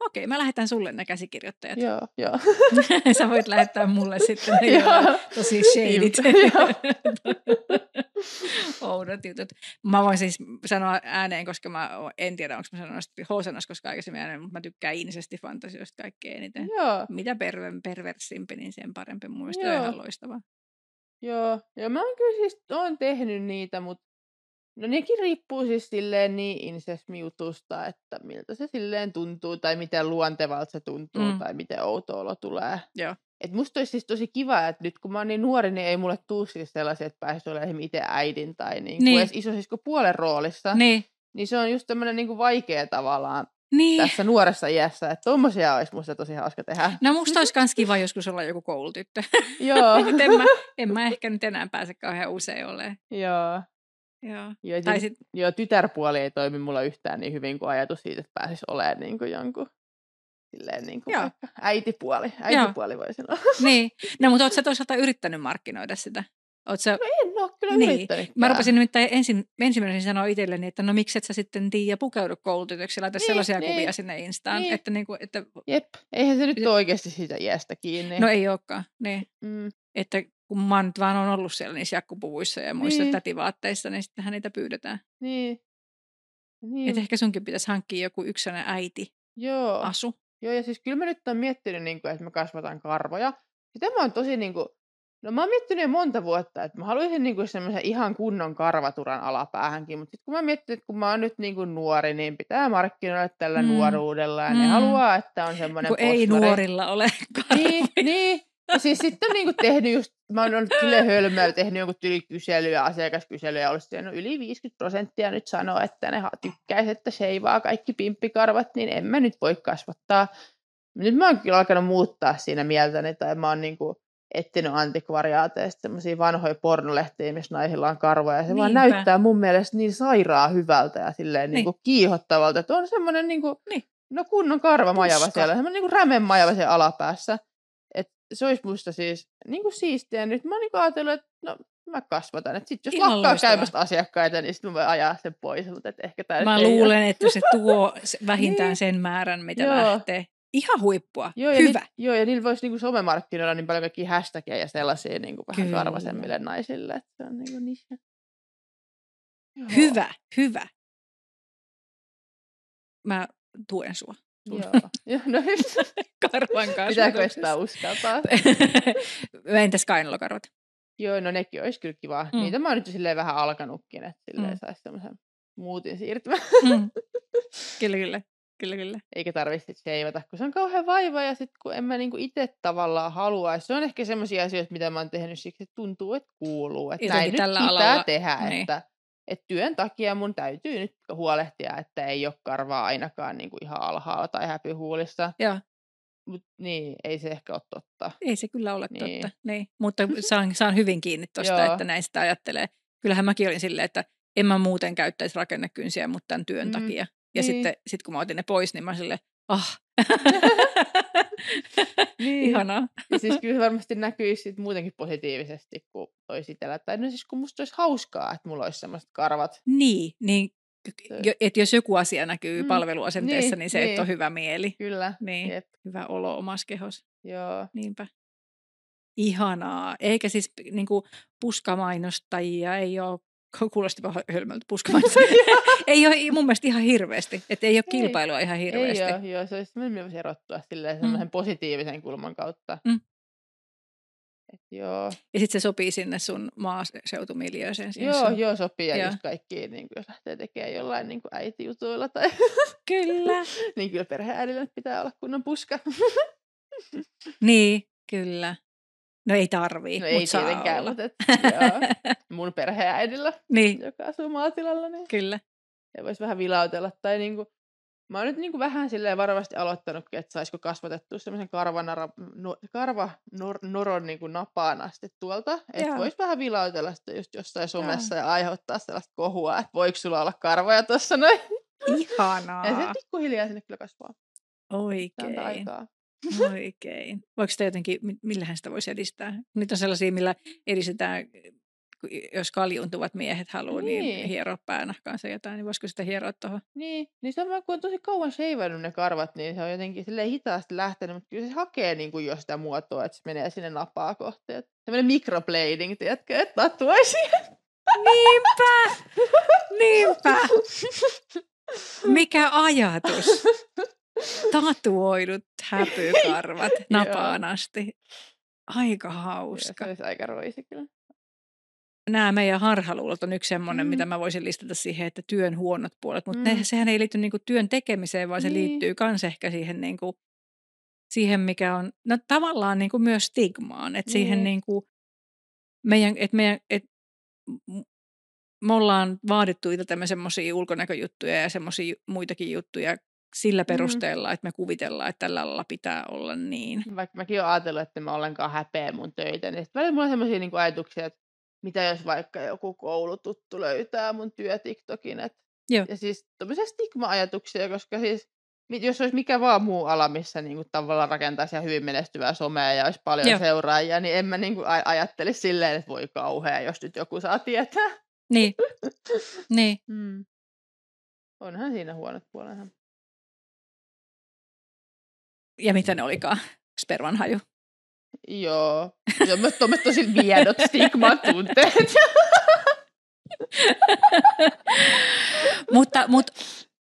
C: Okei, mä lähetän sulle ne käsikirjoittajat.
A: Joo, joo.
C: Sä voit lähettää mulle sitten ne joo. tosi shadit. Oudot jutut. Mä voin siis sanoa ääneen, koska mä en tiedä, onko mä sanonut Hosenas, koska aikaisemmin ääneen, mutta mä tykkään fantasioista kaikkein eniten.
A: Joo.
C: Mitä perver, perversimpi, niin sen parempi. Mun mielestä on ihan loistavaa.
A: Joo, ja mä oon kyllä siis oon tehnyt niitä, mutta No nekin riippuu siis silleen niin insesmiutusta, että miltä se silleen tuntuu tai miten luontevalta se tuntuu mm. tai miten outo olo tulee.
C: Joo.
A: Et musta olisi siis tosi kiva, että nyt kun mä oon niin nuori, niin ei mulle tuu siis sellaisia, että pääsisi olemaan itse äidin tai niin niin. edes isosisko puolen roolissa.
C: Niin.
A: Niin se on just tämmöinen niin vaikea tavallaan
C: niin.
A: tässä nuoressa iässä, että tommosia olisi musta tosi hauska tehdä.
C: No musta olisi kans kiva joskus olla joku koulutyttö.
A: Joo.
C: en, mä, en mä ehkä nyt enää pääse kauhean usein olemaan.
A: Joo.
C: Joo.
A: Joo, tai sit... joo, tytärpuoli ei toimi mulla yhtään niin hyvin kuin ajatus siitä, että pääsisi olemaan niin kuin jonkun silleen niin kuin joo. äitipuoli. Äitipuoli joo. voisi olla.
C: Niin, no mutta ootko toisaalta yrittänyt markkinoida sitä? Oot sä...
A: No en ole kyllä niin. yrittänyt.
C: Mä rupesin nimittäin ensin, ensimmäisenä sanoa itselleni, että no miksi et sä sitten tiiä pukeudu koulutytöksi ja laita niin, sellaisia niin. kuvia sinne Instaan. Niin. Että, niin kuin, että...
A: Jep, eihän se nyt ole oikeasti siitä iästä kiinni.
C: No ei olekaan, niin. Mm. Että kun mä nyt vaan on ollut siellä niissä jakkupuvuissa ja muissa niin. tätivaatteissa, niin sittenhän niitä pyydetään.
A: Niin. niin.
C: Että ehkä sunkin pitäisi hankkia joku yksinä äiti
A: Joo.
C: asu.
A: Joo, ja siis kyllä mä nyt oon miettinyt, niin kuin, että mä kasvatan karvoja. Sitä mä oon tosi niin kuin, No mä oon miettinyt jo monta vuotta, että mä haluaisin niinku semmoisen ihan kunnon karvaturan alapäähänkin, mutta sitten kun mä mietin, että kun mä oon nyt niinku nuori, niin pitää markkinoida tällä mm. nuoruudella ja mm. ne haluaa, että on semmoinen
C: Kun ei nuorilla ole karvoja.
A: Niin, niin. Ja siis sitten on niinku tehnyt just, mä oon ollut kyllä hölmöä, tehnyt jonkun tylikyselyä, asiakaskyselyä, ja olisi no yli 50 prosenttia nyt sanoo, että ne tykkäisi, että seivaa kaikki pimppikarvat, niin en mä nyt voi kasvattaa. Nyt mä oon kyllä alkanut muuttaa siinä mieltäni, tai mä oon niinku, etsinyt antikvariaateista semmoisia vanhoja pornolehtiä, missä naisilla on karvoja. Ja se Niinpä. vaan näyttää mun mielestä niin sairaa hyvältä ja silleen niin. Niin kuin kiihottavalta. Että on semmoinen niin kuin, niin. no kunnon karvamajava Puska. siellä, semmoinen niin kuin majava siellä alapäässä. Se olisi musta siis niin kuin siistiä. Nyt mä oon niin ajatellut, että no mä kasvatan. Että sit jos Ihan lakkaa loistava. käymästä asiakkaita, niin sitten mä voin ajaa sen pois. Mutta et ehkä
C: mä luulen, ole. että se tuo vähintään niin. sen määrän, mitä Joo. lähtee. Ihan huippua.
A: Joo,
C: ja Hyvä.
A: Ni, joo, ja niillä voisi niinku somemarkkinoilla niin paljon kaikkia hashtageja ja sellaisia niinku vähän karvasemmille naisille. Että se on niinku niissä.
C: Joo. Hyvä, hyvä. Mä tuen sua.
A: Joo. No
C: Karvan kanssa.
A: Pitääkö sitä uskaltaa?
C: Entäs kainalokarvat?
A: Joo, no nekin olisi kyllä kiva. Mm. Niitä mä oon nyt silleen vähän alkanutkin, että silleen mm. saisi semmoisen muutin siirtymään. Mm.
C: Kyllä, kyllä. Kyllä, kyllä.
A: Eikä tarvitse seivata, kun se on kauhean vaiva ja sitten kun en mä niinku itse tavallaan haluaisi. Se on ehkä semmoisia asioita, mitä mä oon tehnyt siksi, että tuntuu, että kuuluu. Että näin tällä nyt pitää alalla. tehdä, niin. että, että työn takia mun täytyy nyt huolehtia, että ei ole karvaa ainakaan niinku ihan alhaalla tai häpyhuulissa.
C: Joo.
A: Mut niin, ei se ehkä ole totta.
C: Ei se kyllä ole niin. totta, niin. Mutta saan, saan hyvin kiinni tuosta, että näin sitä ajattelee. Kyllähän mäkin olin silleen, että en mä muuten käyttäisi rakennekynsiä, mutta tämän työn mm. takia. Ja niin. sitten sit kun mä otin ne pois, niin mä silleen, ah. niin. Ihanaa.
A: Ja siis kyllä varmasti näkyisi sit muutenkin positiivisesti, kun olisi itsellä. Tai no siis kun musta olisi hauskaa, että mulla olisi semmoiset karvat.
C: Niin, niin että jos joku asia näkyy mm, palveluasenteessa, niin, niin se, niin. että on hyvä mieli.
A: Kyllä.
C: Niin, Jep. hyvä olo omassa kehossa.
A: Joo.
C: Niinpä. Ihanaa. Eikä siis niin kuin, puskamainostajia ei ole kuulosti vähän hölmöltä puskamaista. ei ole mun mielestä ihan hirveästi. Että ei ole ei, kilpailua ihan hirveästi.
A: Ei ole, joo. Se olisi myös erottua silleen mm. positiivisen kulman kautta. Mm. Et joo.
C: Ja sitten se sopii sinne sun maaseutumiljööseen.
A: Joo, sun... joo, sopii. Ja just kaikki, niin jos lähtee tekemään jollain niin kuin äitijutuilla tai...
C: Kyllä.
A: niin kyllä perheäidillä pitää olla kunnon puska.
C: niin, kyllä. No ei tarvii,
A: No ei
C: mut
A: tietenkään, mutta et, joo, mun perheäidillä, niin. joka asuu maatilalla. Niin
C: Kyllä.
A: Ja voisi vähän vilautella. Tai niinku, mä oon nyt niinku vähän silleen varovasti aloittanut, että saisiko kasvatettua semmoisen karvanara, no, noron niinku napaan asti tuolta. Että voisi vähän vilautella sitä just jossain somessa ja, ja aiheuttaa sellaista kohua, että voiko sulla olla karvoja tuossa noin.
C: Ihanaa.
A: Ja se pikkuhiljaa sinne kyllä kasvaa.
C: Oikein. aikaa. Oikein. Voiko sitä jotenkin, millähän sitä voisi edistää? Niitä on sellaisia, millä edistetään, jos kaljuntuvat miehet haluaa niin. niin hieroa päänahkaansa jotain, niin voisiko sitä hieroa tuohon?
A: Niin, niin se on kun on tosi kauan sheivannut ne karvat, niin se on jotenkin hitaasti lähtenyt, mutta kyllä se hakee niin kuin jo sitä muotoa, että se menee sinne napaa kohti. Sellainen microblading, tiedätkö, että tatuoisi.
C: Niinpä! Niinpä! Mikä ajatus? Tatuoidut häpykarvat napaan asti. Aika hauska.
A: se olisi aika roisi kyllä.
C: Nämä meidän harhaluulot on yksi semmoinen, mm. mitä mä voisin listata siihen, että työn huonot puolet. Mutta mm. sehän ei liity niinku työn tekemiseen, vaan se niin. liittyy myös ehkä siihen, niinku, siihen, mikä on no, tavallaan niinku myös stigmaan. Että niin. siihen niinku, meidän, et meidän, et, me ollaan vaadittu itseltämme semmoisia ulkonäköjuttuja ja semmoisia muitakin juttuja sillä mm. perusteella, mm. että me kuvitellaan, että tällä alalla pitää olla niin.
A: Vaikka mäkin olen ajatellut, että mä ollenkaan häpeä mun töitä, niin välillä mulla on sellaisia niin ajatuksia, että mitä jos vaikka joku koulututtu löytää mun työ TikTokin. Et,
C: Joo.
A: Ja siis tämmöisiä stigma-ajatuksia, koska siis jos olisi mikä vaan muu ala, missä niin kuin tavallaan rakentaisi ihan hyvin menestyvää somea ja olisi paljon Joo. seuraajia, niin en mä niin kuin ajattelisi silleen, että voi kauhea, jos nyt joku saa tietää.
C: Niin. niin.
A: Mm. Onhan siinä huonot puolensa.
C: Ja mitä ne olikaan? Sperman haju.
A: Joo. Joo, mä tuomme tosi viedot stigman tunteet.
C: mutta, mutta,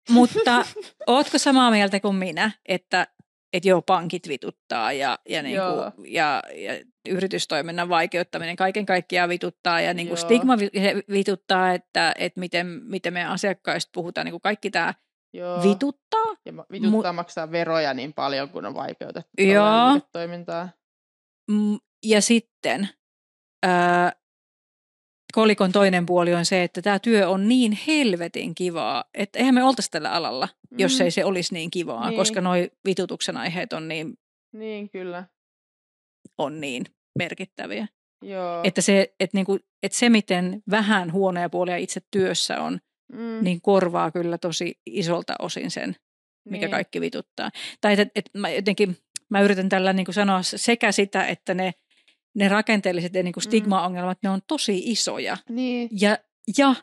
C: mutta ootko samaa mieltä kuin minä, että että joo, pankit vituttaa ja, ja, niin kuin, ja, ja yritystoiminnan vaikeuttaminen kaiken kaikkiaan vituttaa ja niin kuin stigma vituttaa, että, että miten, miten meidän asiakkaista puhutaan, niin kuin kaikki tämä Joo. vituttaa.
A: Ja vituttaa Mu- maksaa veroja niin paljon, kun on vaikeutettu toimintaa.
C: Ja sitten ää, kolikon toinen puoli on se, että tämä työ on niin helvetin kivaa, että eihän me oltaisi tällä alalla, mm. jos ei se olisi niin kivaa, niin. koska nuo vitutuksen aiheet on niin...
A: Niin, kyllä.
C: On niin merkittäviä.
A: Joo.
C: Että se, että niinku, että se, miten vähän huonoja puolia itse työssä on, mm. niin korvaa kyllä tosi isolta osin sen, mikä niin. kaikki vituttaa. Tai että et, mä jotenkin, mä yritän tällä niin sanoa sekä sitä, että ne – ne rakenteelliset ja niin kuin mm. stigma-ongelmat, ne on tosi isoja.
A: Niin.
C: Ja, ja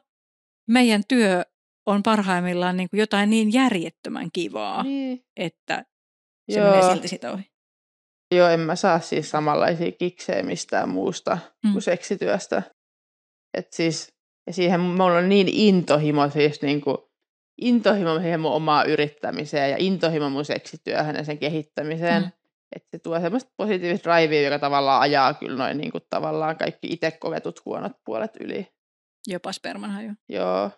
C: meidän työ on parhaimmillaan niin kuin jotain niin järjettömän kivaa, niin. että se Joo. menee silti sitä ohi.
A: Joo, en mä saa siis samanlaisia kiksejä mistään muusta mm. kuin seksityöstä. Et siis, ja siihen mulla on niin intohimo siis niin kuin, intohimo siihen mun omaa yrittämiseen ja intohimo mun seksityöhön ja sen kehittämiseen. Mm. Että se tuo semmoista positiivista drivea, joka tavallaan ajaa kyllä noin niin kuin tavallaan kaikki itse kovetut huonot puolet yli.
C: Jopa spermanhaju.
A: Joo.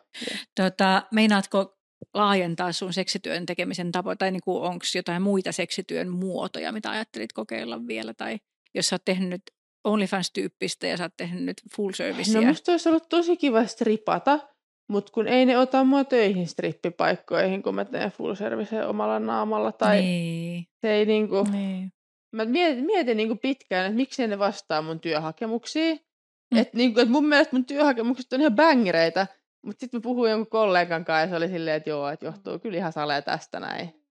C: Tota, meinaatko laajentaa sun seksityön tekemisen tapoja, tai niin onko jotain muita seksityön muotoja, mitä ajattelit kokeilla vielä, tai jos sä oot tehnyt nyt OnlyFans-tyyppistä ja sä oot tehnyt nyt full servicea.
A: No musta olisi ollut tosi kiva stripata, mutta kun ei ne ota mua töihin strippipaikkoihin, kun mä teen full service omalla naamalla. Tai
C: niin.
A: se ei niinku... Niin. Mä mietin, mietin niinku pitkään, että miksi ne vastaa mun työhakemuksiin. Mm. Että niinku, et mun mielestä mun työhakemukset on ihan bängereitä. Mutta sitten mä puhuin jonkun kollegan kanssa ja se oli silleen, että joo, että johtuu kyllä ihan salee tästä näin.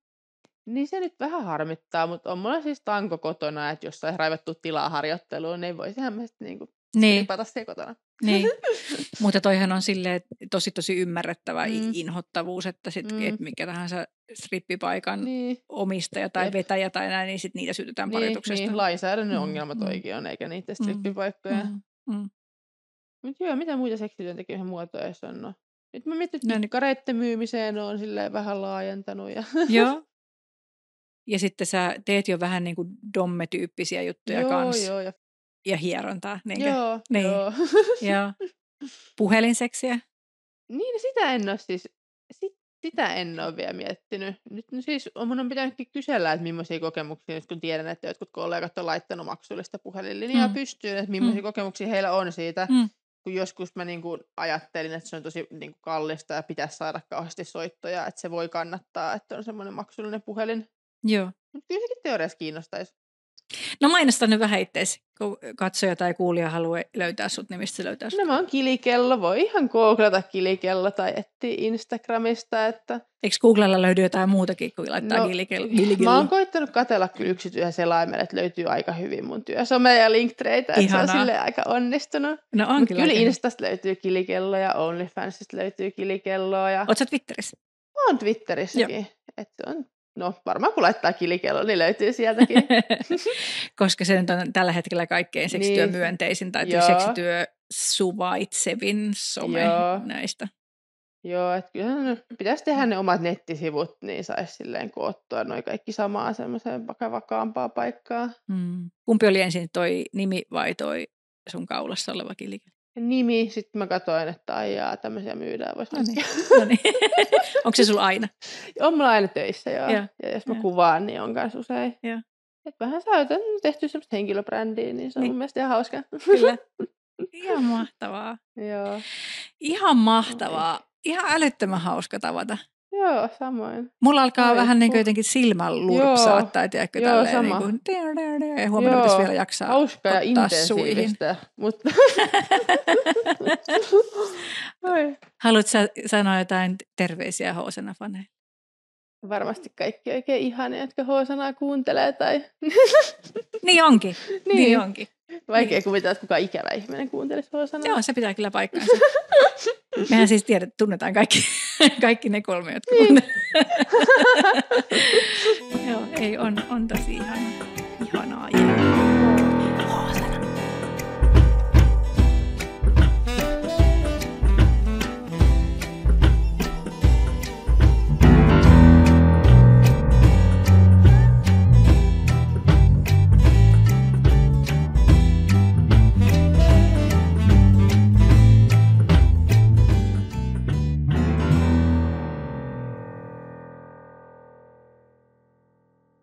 A: Niin se nyt vähän harmittaa, mutta on mulla siis tanko kotona, että jos saisi raivattu tilaa harjoitteluun, niin voisihan mä sitten niinku niin. se kotona.
C: Niin, mutta toihan on sille tosi tosi ymmärrettävä mm. inhottavuus, että sit, mm. et mikä tahansa strippipaikan niin. omistaja tai Jep. vetäjä tai näin, niin sit niitä syytetään niin, parituksesta.
A: Niin, lainsäädännön mm. ongelmat mm. oikein on, eikä niitä mm. strippipaikkoja. Mm. Mm. Mutta joo, mitä muita seksityöntekijöiden muotoja on? No. Nyt mä mietin, että no, niin. myymiseen on silleen vähän laajentanut. Ja
C: joo. Ja sitten sä teet jo vähän niin kuin domme-tyyppisiä juttuja joo, kanssa. Joo, ja ja hierontaa. Niinkö?
A: Joo,
C: niin. joo. joo. Puhelinseksiä?
A: Niin, no sitä en ole siis, sit, sitä en ole vielä miettinyt. Nyt no siis mun on pitänytkin kysellä, että millaisia kokemuksia, kun tiedän, että jotkut kollegat on laittanut maksullista puhelinlinjaa mm. pystyyn, että millaisia mm. kokemuksia heillä on siitä. Mm. Kun joskus mä niin kuin ajattelin, että se on tosi niin kuin kallista ja pitäisi saada kauheasti soittoja, että se voi kannattaa, että on semmoinen maksullinen puhelin.
C: Joo.
A: Mutta kyllä sekin teoriassa kiinnostaisi.
C: No mainosta nyt vähän itseäsi, kun katsoja tai kuulija haluaa löytää sut, niin mistä se löytää sut?
A: No mä oon Kilikello, voi ihan googlata Kilikello tai etsiä Instagramista. Että...
C: Eikö Googlella löydy jotain muutakin kuin laittaa no, Kilikello?
A: Mä oon koittanut katella kyllä yksityisen selaimella, että löytyy aika hyvin mun työsome ja linktreitä, että se on sille aika onnistunut.
C: No on Mut
A: kyllä. Kyllä Instasta löytyy Kilikello ja OnlyFansista löytyy Kilikelloa. Ja...
C: Oot sä Twitterissä?
A: Mä oon Twitterissäkin. Että on No varmaan kun laittaa kilikello, niin löytyy sieltäkin.
C: Koska se nyt on tällä hetkellä kaikkein seksityömyönteisin tai niin. seksityö suvaitsevin some Joo. näistä.
A: Joo, että kyllä pitäisi tehdä ne omat nettisivut, niin saisi silleen koottua noin kaikki samaa semmoiseen vakaampaa paikkaa.
C: Mm. Kumpi oli ensin toi nimi vai toi sun kaulassa oleva kilikeli?
A: Nimi, sitten mä katsoin, että aijaa, tämmöisiä myydään. Voisi
C: no niin. no niin. Onko se sulla aina?
A: On mulla aina töissä, joo. Ja, ja jos mä ja. kuvaan, niin on myös usein.
C: Ja.
A: Et vähän säytän tehty semmoista henkilöbrändiä, niin se on niin. mun mielestä ihan hauska.
C: Kyllä. Ihan mahtavaa.
A: joo.
C: Ihan mahtavaa. Ihan älyttömän hauska tavata.
A: Joo, samoin.
C: Mulla alkaa Moi. vähän niin kuin jotenkin silmän lurpsaa, tai tiedätkö, Joo, tälleen sama. niin kuin, ja huomenna pitäisi vielä jaksaa
A: Hauska ja intensiivistä, mutta...
C: Haluatko sä sanoa jotain terveisiä Hoosana faneille?
A: Varmasti kaikki oikein ihania, jotka Hoosanaa kuuntelee tai...
C: niin onkin, niin, niin onkin.
A: Vaikea niin. kuvitella, että kukaan ikävä ihminen kuuntelisi Hoosanaa.
C: Joo, se pitää kyllä paikkaansa. Mehän siis tiedät, tunnetaan kaikki, kaikki ne kolme, jotka niin. Joo, ei, on, on tosi ihana, ihanaa